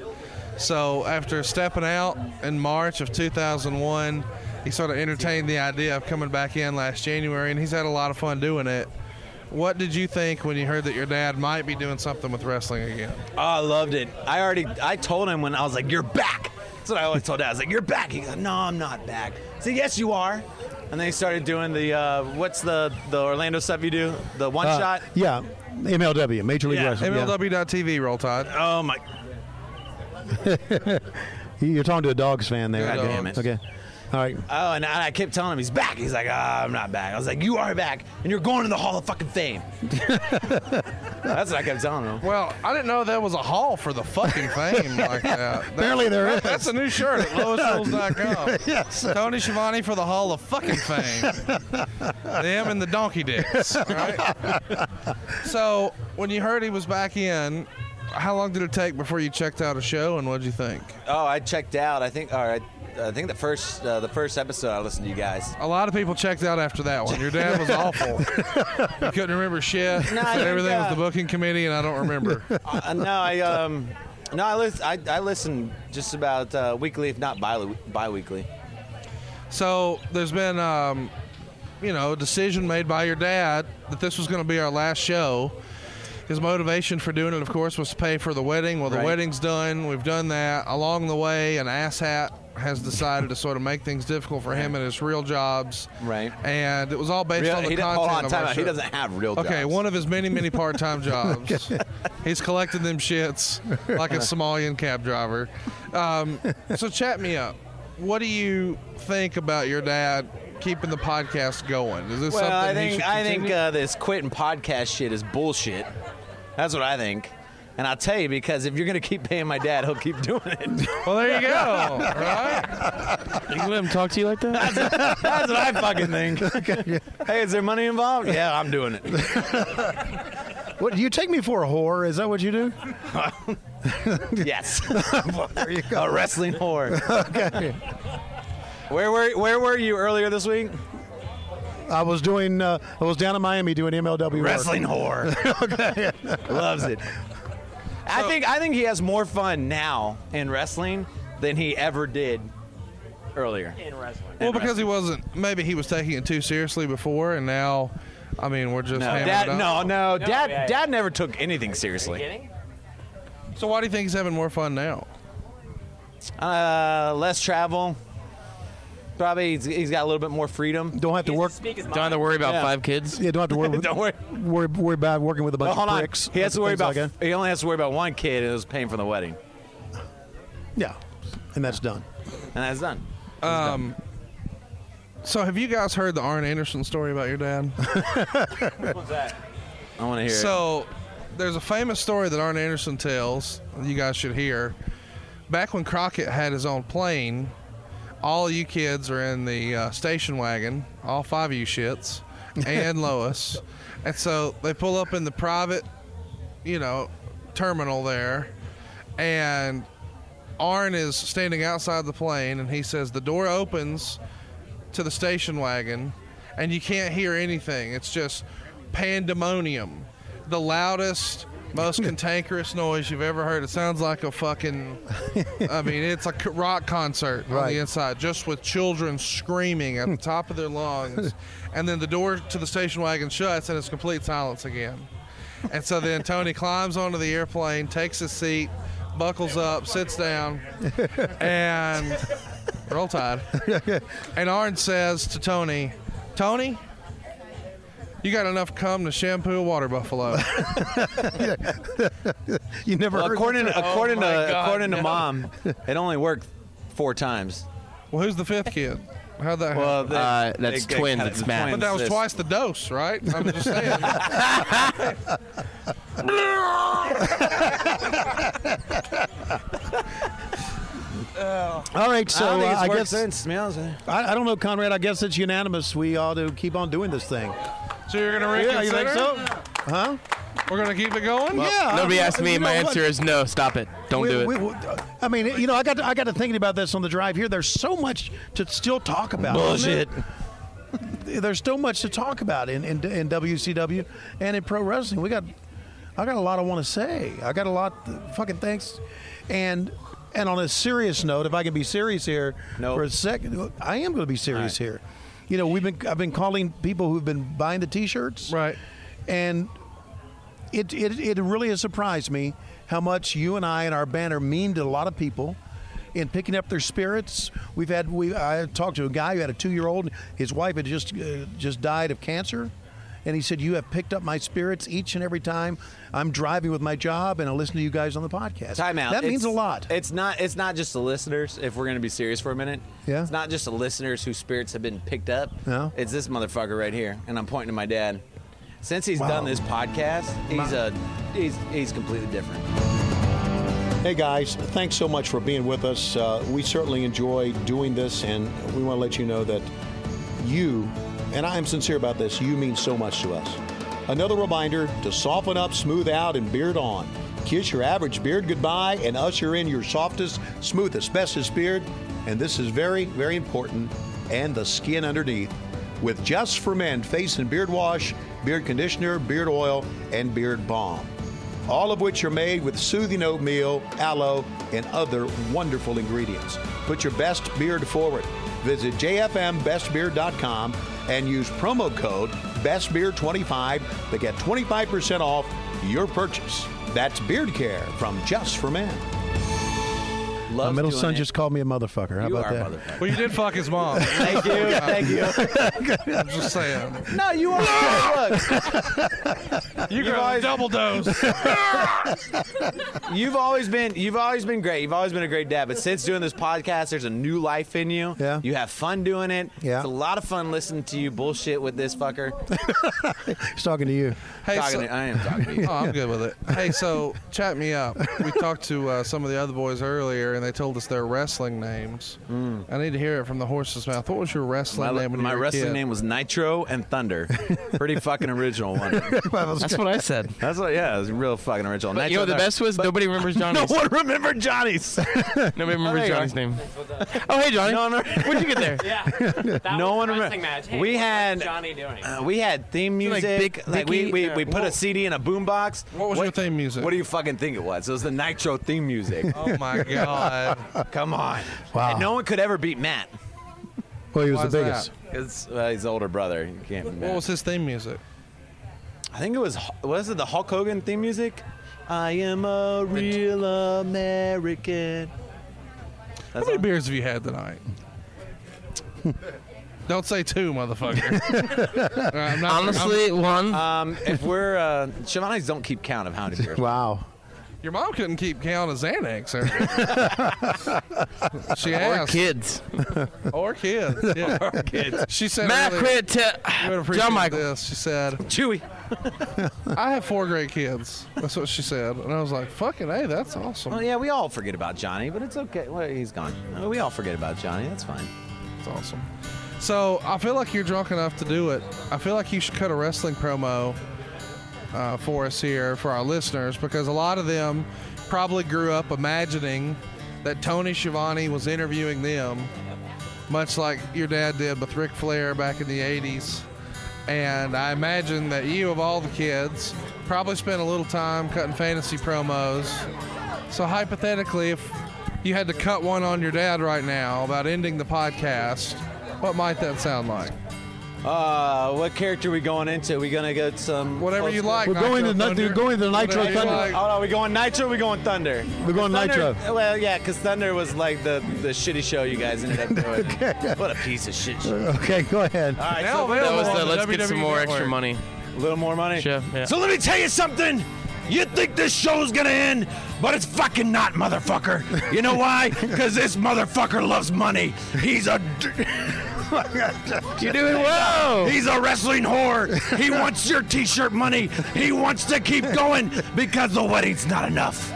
So, after stepping out in March of 2001, he sort of entertained the idea of coming back in last January, and he's had a lot of fun doing it. What did you think when you heard that your dad might be doing something with wrestling again? Oh, I loved it. I already, I told him when I was like, "You're back." That's what I always told Dad. I was like, "You're back." He goes, "No, I'm not back." I said, "Yes, you are." And then he started doing the, uh, what's the the Orlando stuff you do? The one Uh, shot. Yeah. MLW, Major League Yeah, Wrestling. yeah. MLW.TV, Roll Tide. Oh my! You're talking to a dogs fan there. God damn it. Okay. All right. Oh, and I I kept telling him he's back. He's like, "Ah, I'm not back." I was like, "You are back, and you're going to the Hall of Fucking Fame." That's what I kept telling him. Well, I didn't know there was a hall for the fucking fame like that. Apparently there that- is. That's a new shirt at loisrules.com. Yes. Tony Schiavone for the Hall of Fucking Fame. Them and the Donkey Dicks. all Right? So, when you heard he was back in, how long did it take before you checked out a show, and what'd you think? Oh, I checked out. I think. All right. I think the first uh, the first episode I listened to you guys. A lot of people checked out after that one. Your dad was awful. he couldn't remember shit. No, I Said think, everything was uh, the booking committee, and I don't remember. Uh, no, I um, no, I listen. I, I listen just about uh, weekly, if not bi bi-weekly. So there's been, um, you know, a decision made by your dad that this was going to be our last show. His motivation for doing it, of course, was to pay for the wedding. Well, the Right. wedding's done. We've done that. Along the way, an asshat has decided to sort of make things difficult for him and his real jobs. Right. And it was all based Real- on the content hold on, of time out. He doesn't have real Okay, jobs. Okay, one of his many, many part-time jobs. He's collecting them shits like a Somalian cab driver. Um, so chat me up. What do you think about your dad keeping the podcast going? Is this Well, something I think I think uh, this quitting podcast shit is bullshit. That's what I think. And I'll tell you because if you're gonna keep paying my dad, he'll keep doing it. Well, there you go. right? You let him talk to you like that? That's, that's what I fucking think. hey, is there money involved? Yeah, I'm doing it. What do you take me for a whore? Is that what you do? yes. there you go. A wrestling whore. okay. Where were Where were you earlier this week? I was doing. Uh, I was down in Miami doing MLW work. Wrestling whore. okay. Loves it. I think I think he has more fun now in wrestling than he ever did earlier. In wrestling. Well, because he wasn't. Maybe he was taking it too seriously before, and now, I mean, we're just No, hamming dad. it up. No, no, No, dad. yeah, yeah. Dad never took anything seriously. So why do you think he's having more fun now? Uh, less travel. Probably he's, he's got a little bit more freedom. Don't have to work. Don't have to worry about Yeah. five kids. Yeah, don't have to worry. Don't worry. worry, worry about working with a bunch Well, hold of on. pricks. He has to worry things about. like that. he only has to worry about one kid, and it was paying for the wedding, Yeah, and that's done. and that's done. Um, so have you guys heard the Arn Anderson story about your dad? What's that? I want to hear. it. So there's a famous story that Arn Anderson tells. You guys should hear. Back when Crockett had his own plane, all you kids are in the uh, station wagon, all five of you shits, and Lois, and so they pull up in the private, you know, terminal there, and Arn is standing outside the plane, and he says the door opens to the station wagon, and you can't hear anything. It's just pandemonium, the loudest, most cantankerous noise you've ever heard. It sounds like a fucking, I mean, it's a rock concert on Right. the inside, just with children screaming at the top of their lungs, and then the door to the station wagon shuts, and it's complete silence again. And so then Tony climbs onto the airplane, takes his seat, buckles up, sits down, and roll tide. And Arn says to Tony, Tony, you got enough cum to shampoo a water buffalo. You never Well, heard according that? according Oh to God, according no. to mom, it only worked four times. well, who's the fifth kid? How'd that happen? Well, they- Uh, that's they- they twins, cut it's the math. twins but that was twice the dose, right? I'm just saying. All right, so I, uh, I guess since. to be honest with you. I, I don't know, Conrad. I guess it's unanimous. We ought to keep on doing this thing. So you're gonna reconsider? Yeah, reconsider? you think so? Huh? We're gonna keep it going? yeah. Nobody I- asked me. you My what? answer is no. Stop it. Don't We- do it. we- we- uh, I mean, you know, I got to, I got to thinking about this on the drive here. There's so much to still talk about. Bullshit. There's so much to talk about in, in in WCW and in pro wrestling. We got, I got a lot I want to say. I got a lot. Fucking thanks, and and on a serious note, if I can be serious here Nope. for a second, I am going to be serious All here. You know, we've been I've been calling people who've been buying the T-shirts, Right. and it, it, it really has surprised me how much you and I and our banner mean to a lot of people in picking up their spirits. We've had we I talked to a guy who had a two year old. His wife had just uh, just died of cancer, and he said you have picked up my spirits each and every time I'm driving with my job and I listen to you guys on the podcast. Time out. That means a lot. It's not. It's not just the listeners. If we're going to be serious for a minute, Yeah. It's not just the listeners whose spirits have been picked up. No. It's this motherfucker right here, and I'm pointing to my dad. Since he's Wow. done this podcast, he's a he's he's completely different. Hey guys, thanks so much for being with us. Uh, we certainly enjoy doing this, and we want to let you know that you, and I am sincere about this, you mean so much to us. Another reminder to soften up, smooth out, and beard on. Kiss your average beard goodbye and usher in your softest, smoothest, bestest beard. And this is very, very important, and the skin underneath. With Just for Men face and beard wash, beard conditioner, beard oil, and beard balm all of which are made with soothing oatmeal, aloe, and other wonderful ingredients. Put your best beard forward. Visit jfmbestbeard.com and use promo code BestBeard25 to get 25% off your purchase. That's Beard Care from Just for Men. My middle son just called me a motherfucker. How You about are a that? motherfucker. Well, you did fuck his mom. Thank you, thank you. I'm just saying. No, you are. Look, You You've got a always- double dose. you've always been you've always been great. You've always been a great dad. But since doing this podcast, there's a new life in you. Yeah. You have fun doing it. Yeah. It's a lot of fun listening to you bullshit with this fucker. He's talking to you. Hey, Talking so- to- I am talking to you. Oh, I'm good with it. Hey, so chat me up. We talked to uh, some of the other boys earlier, and they told us their wrestling names. I need to hear it from the horse's mouth. What was your wrestling My, name? When my you were wrestling kid? name was Nitro and Thunder. Pretty fucking original one. That's what I said. That's what. Yeah, it was real fucking original. But you Nitro know, the Thunder. best was But- nobody remembers Johnny's. No one remembered Johnny's. Nobody remembers you Johnny's name. Oh, hey, Johnny. No, no. Where'd you get there? Yeah. no one wrestling remember. match. Hey, we what's had Johnny doing? Uh, we had theme Is it like music. Big- Like, we, we, Yeah. we put Whoa. a CD in a boombox. What was your theme music? What do you fucking think it was? It was the Nitro theme music. Oh my god! Come on. Wow. And no one could ever beat Matt. Well, he was Why the is biggest. It's uh, his older brother. You can't beat What Matt. was his theme music? I think it was was it the Hulk Hogan theme music? I am a real American. How many beers have you had tonight? Don't say two, motherfucker. I'm not- Honestly, one. Um, if we're uh, Schiavone's don't keep count of how many beers. Wow. Your mom couldn't keep count of Xanax. earlier. she Or kids. Or kids. Yeah. Or kids. She said. Matt, earlier- quit. Te- You would John Michael. this. She said, Chewy. "I have four great kids." That's what she said, and I was like, "Fucking hey, that's awesome." Well, yeah, we all forget about Johnny, but it's okay. Well, he's gone. We all forget about Johnny. That's fine. It's awesome. So I feel like you're drunk enough to do it. I feel like you should cut a wrestling promo uh, for us here for our listeners because a lot of them probably grew up imagining that Tony Schiavone was interviewing them, much like your dad did with Ric Flair back in the '80s. And I imagine that you, of all the kids, probably spent a little time cutting fantasy promos. So hypothetically, if you had to cut one on your dad right now about ending the podcast, what might that sound like? Uh, what character are we going into? we gonna get some Whatever you like. We're going to Nitro Nitro- Thunder. going to Nitro Whatever you Thunder. like. Oh no, we going Nitro. or We going Thunder. We're going Thunder, Nitro. Well, yeah, because Thunder was like the the shitty show you guys ended up doing. What a piece of shit. show. Okay, go ahead. All right, Now so That was the let's get some more Network. extra money. a little more money. Chef, yeah. So let me tell you something. You think this show's gonna end, but it's fucking not, motherfucker. You know why? Because this motherfucker loves money. He's a. You're doing well. He's a wrestling whore. He wants your t-shirt money. He wants to keep going because the wedding's not enough.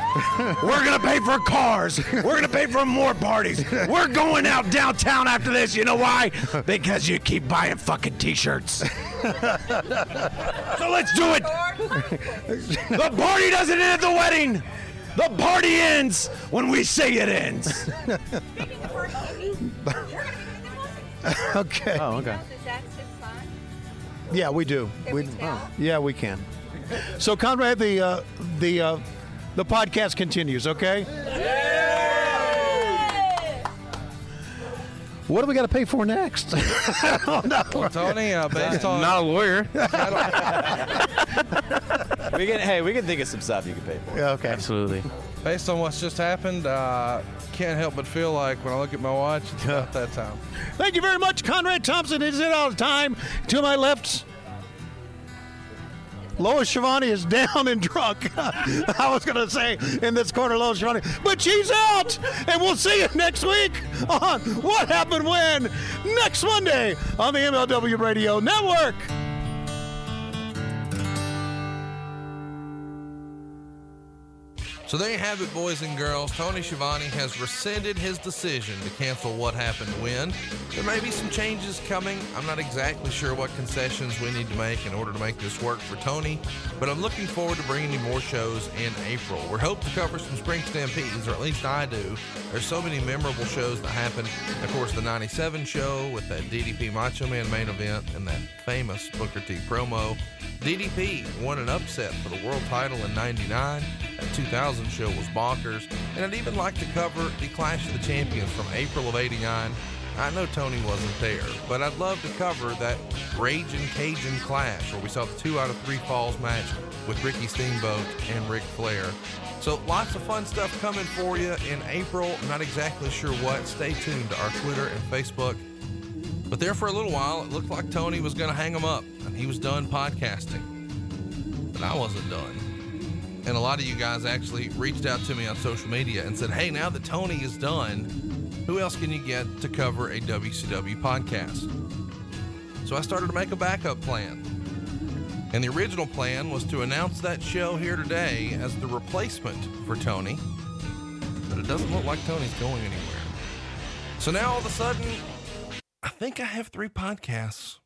We're gonna pay for cars. We're gonna pay for more parties. We're going out downtown after this. You know why? Because you keep buying fucking t-shirts. So let's do it. The party doesn't end at the wedding. The party ends when we say it ends. Okay. Oh, okay. Yeah, we do. We, yeah, we can. So, Conrad, the uh, the uh, the podcast continues. Okay. What do we got to pay for next? oh, no. Tony, uh, based on Not a lawyer. We can. Hey, we can think of some stuff you can pay for. Yeah, okay. Absolutely. Based on what's just happened, uh, can't help but feel like when I look at my watch, it's about that time. Thank you very much, Conrad Thompson. Is it all the time? To my left, Lois Schiavone is down and drunk. I was going to say in this corner, Lois Schiavone, but she's out. And we'll see you next week on What Happened When next Monday on the MLW Radio Network. So there you have it, boys and girls. Tony Schiavone has rescinded his decision to cancel What Happened When. There may be some changes coming. I'm not exactly sure what concessions we need to make in order to make this work for Tony, but I'm looking forward to bringing you more shows in April. We're hoping to cover some spring stampedes, or at least I do. There's so many memorable shows that happened. Of course, the 97 show with that DDP Macho Man main event and that famous Booker T promo. DDP won an upset for the world title in 99. That 2000 show was bonkers. And I'd even like to cover the Clash of the Champions from April of 89 I know Tony wasn't there, but I'd love to cover that Raging Cajun clash where we saw the two out of three falls match with Ricky Steamboat and Ric Flair. So lots of fun stuff coming for you in April. Not exactly sure what. Stay tuned to our Twitter and Facebook. But there for a little while, it looked like Tony was going to hang him up and he was done podcasting. But I wasn't done. And a lot of you guys actually reached out to me on social media and said, hey, now that Tony is done, who else can you get to cover a WCW podcast? So I started to make a backup plan. And the original plan was to announce that show here today as the replacement for Tony. But it doesn't look like Tony's going anywhere. So now all of a sudden, I think I have three podcasts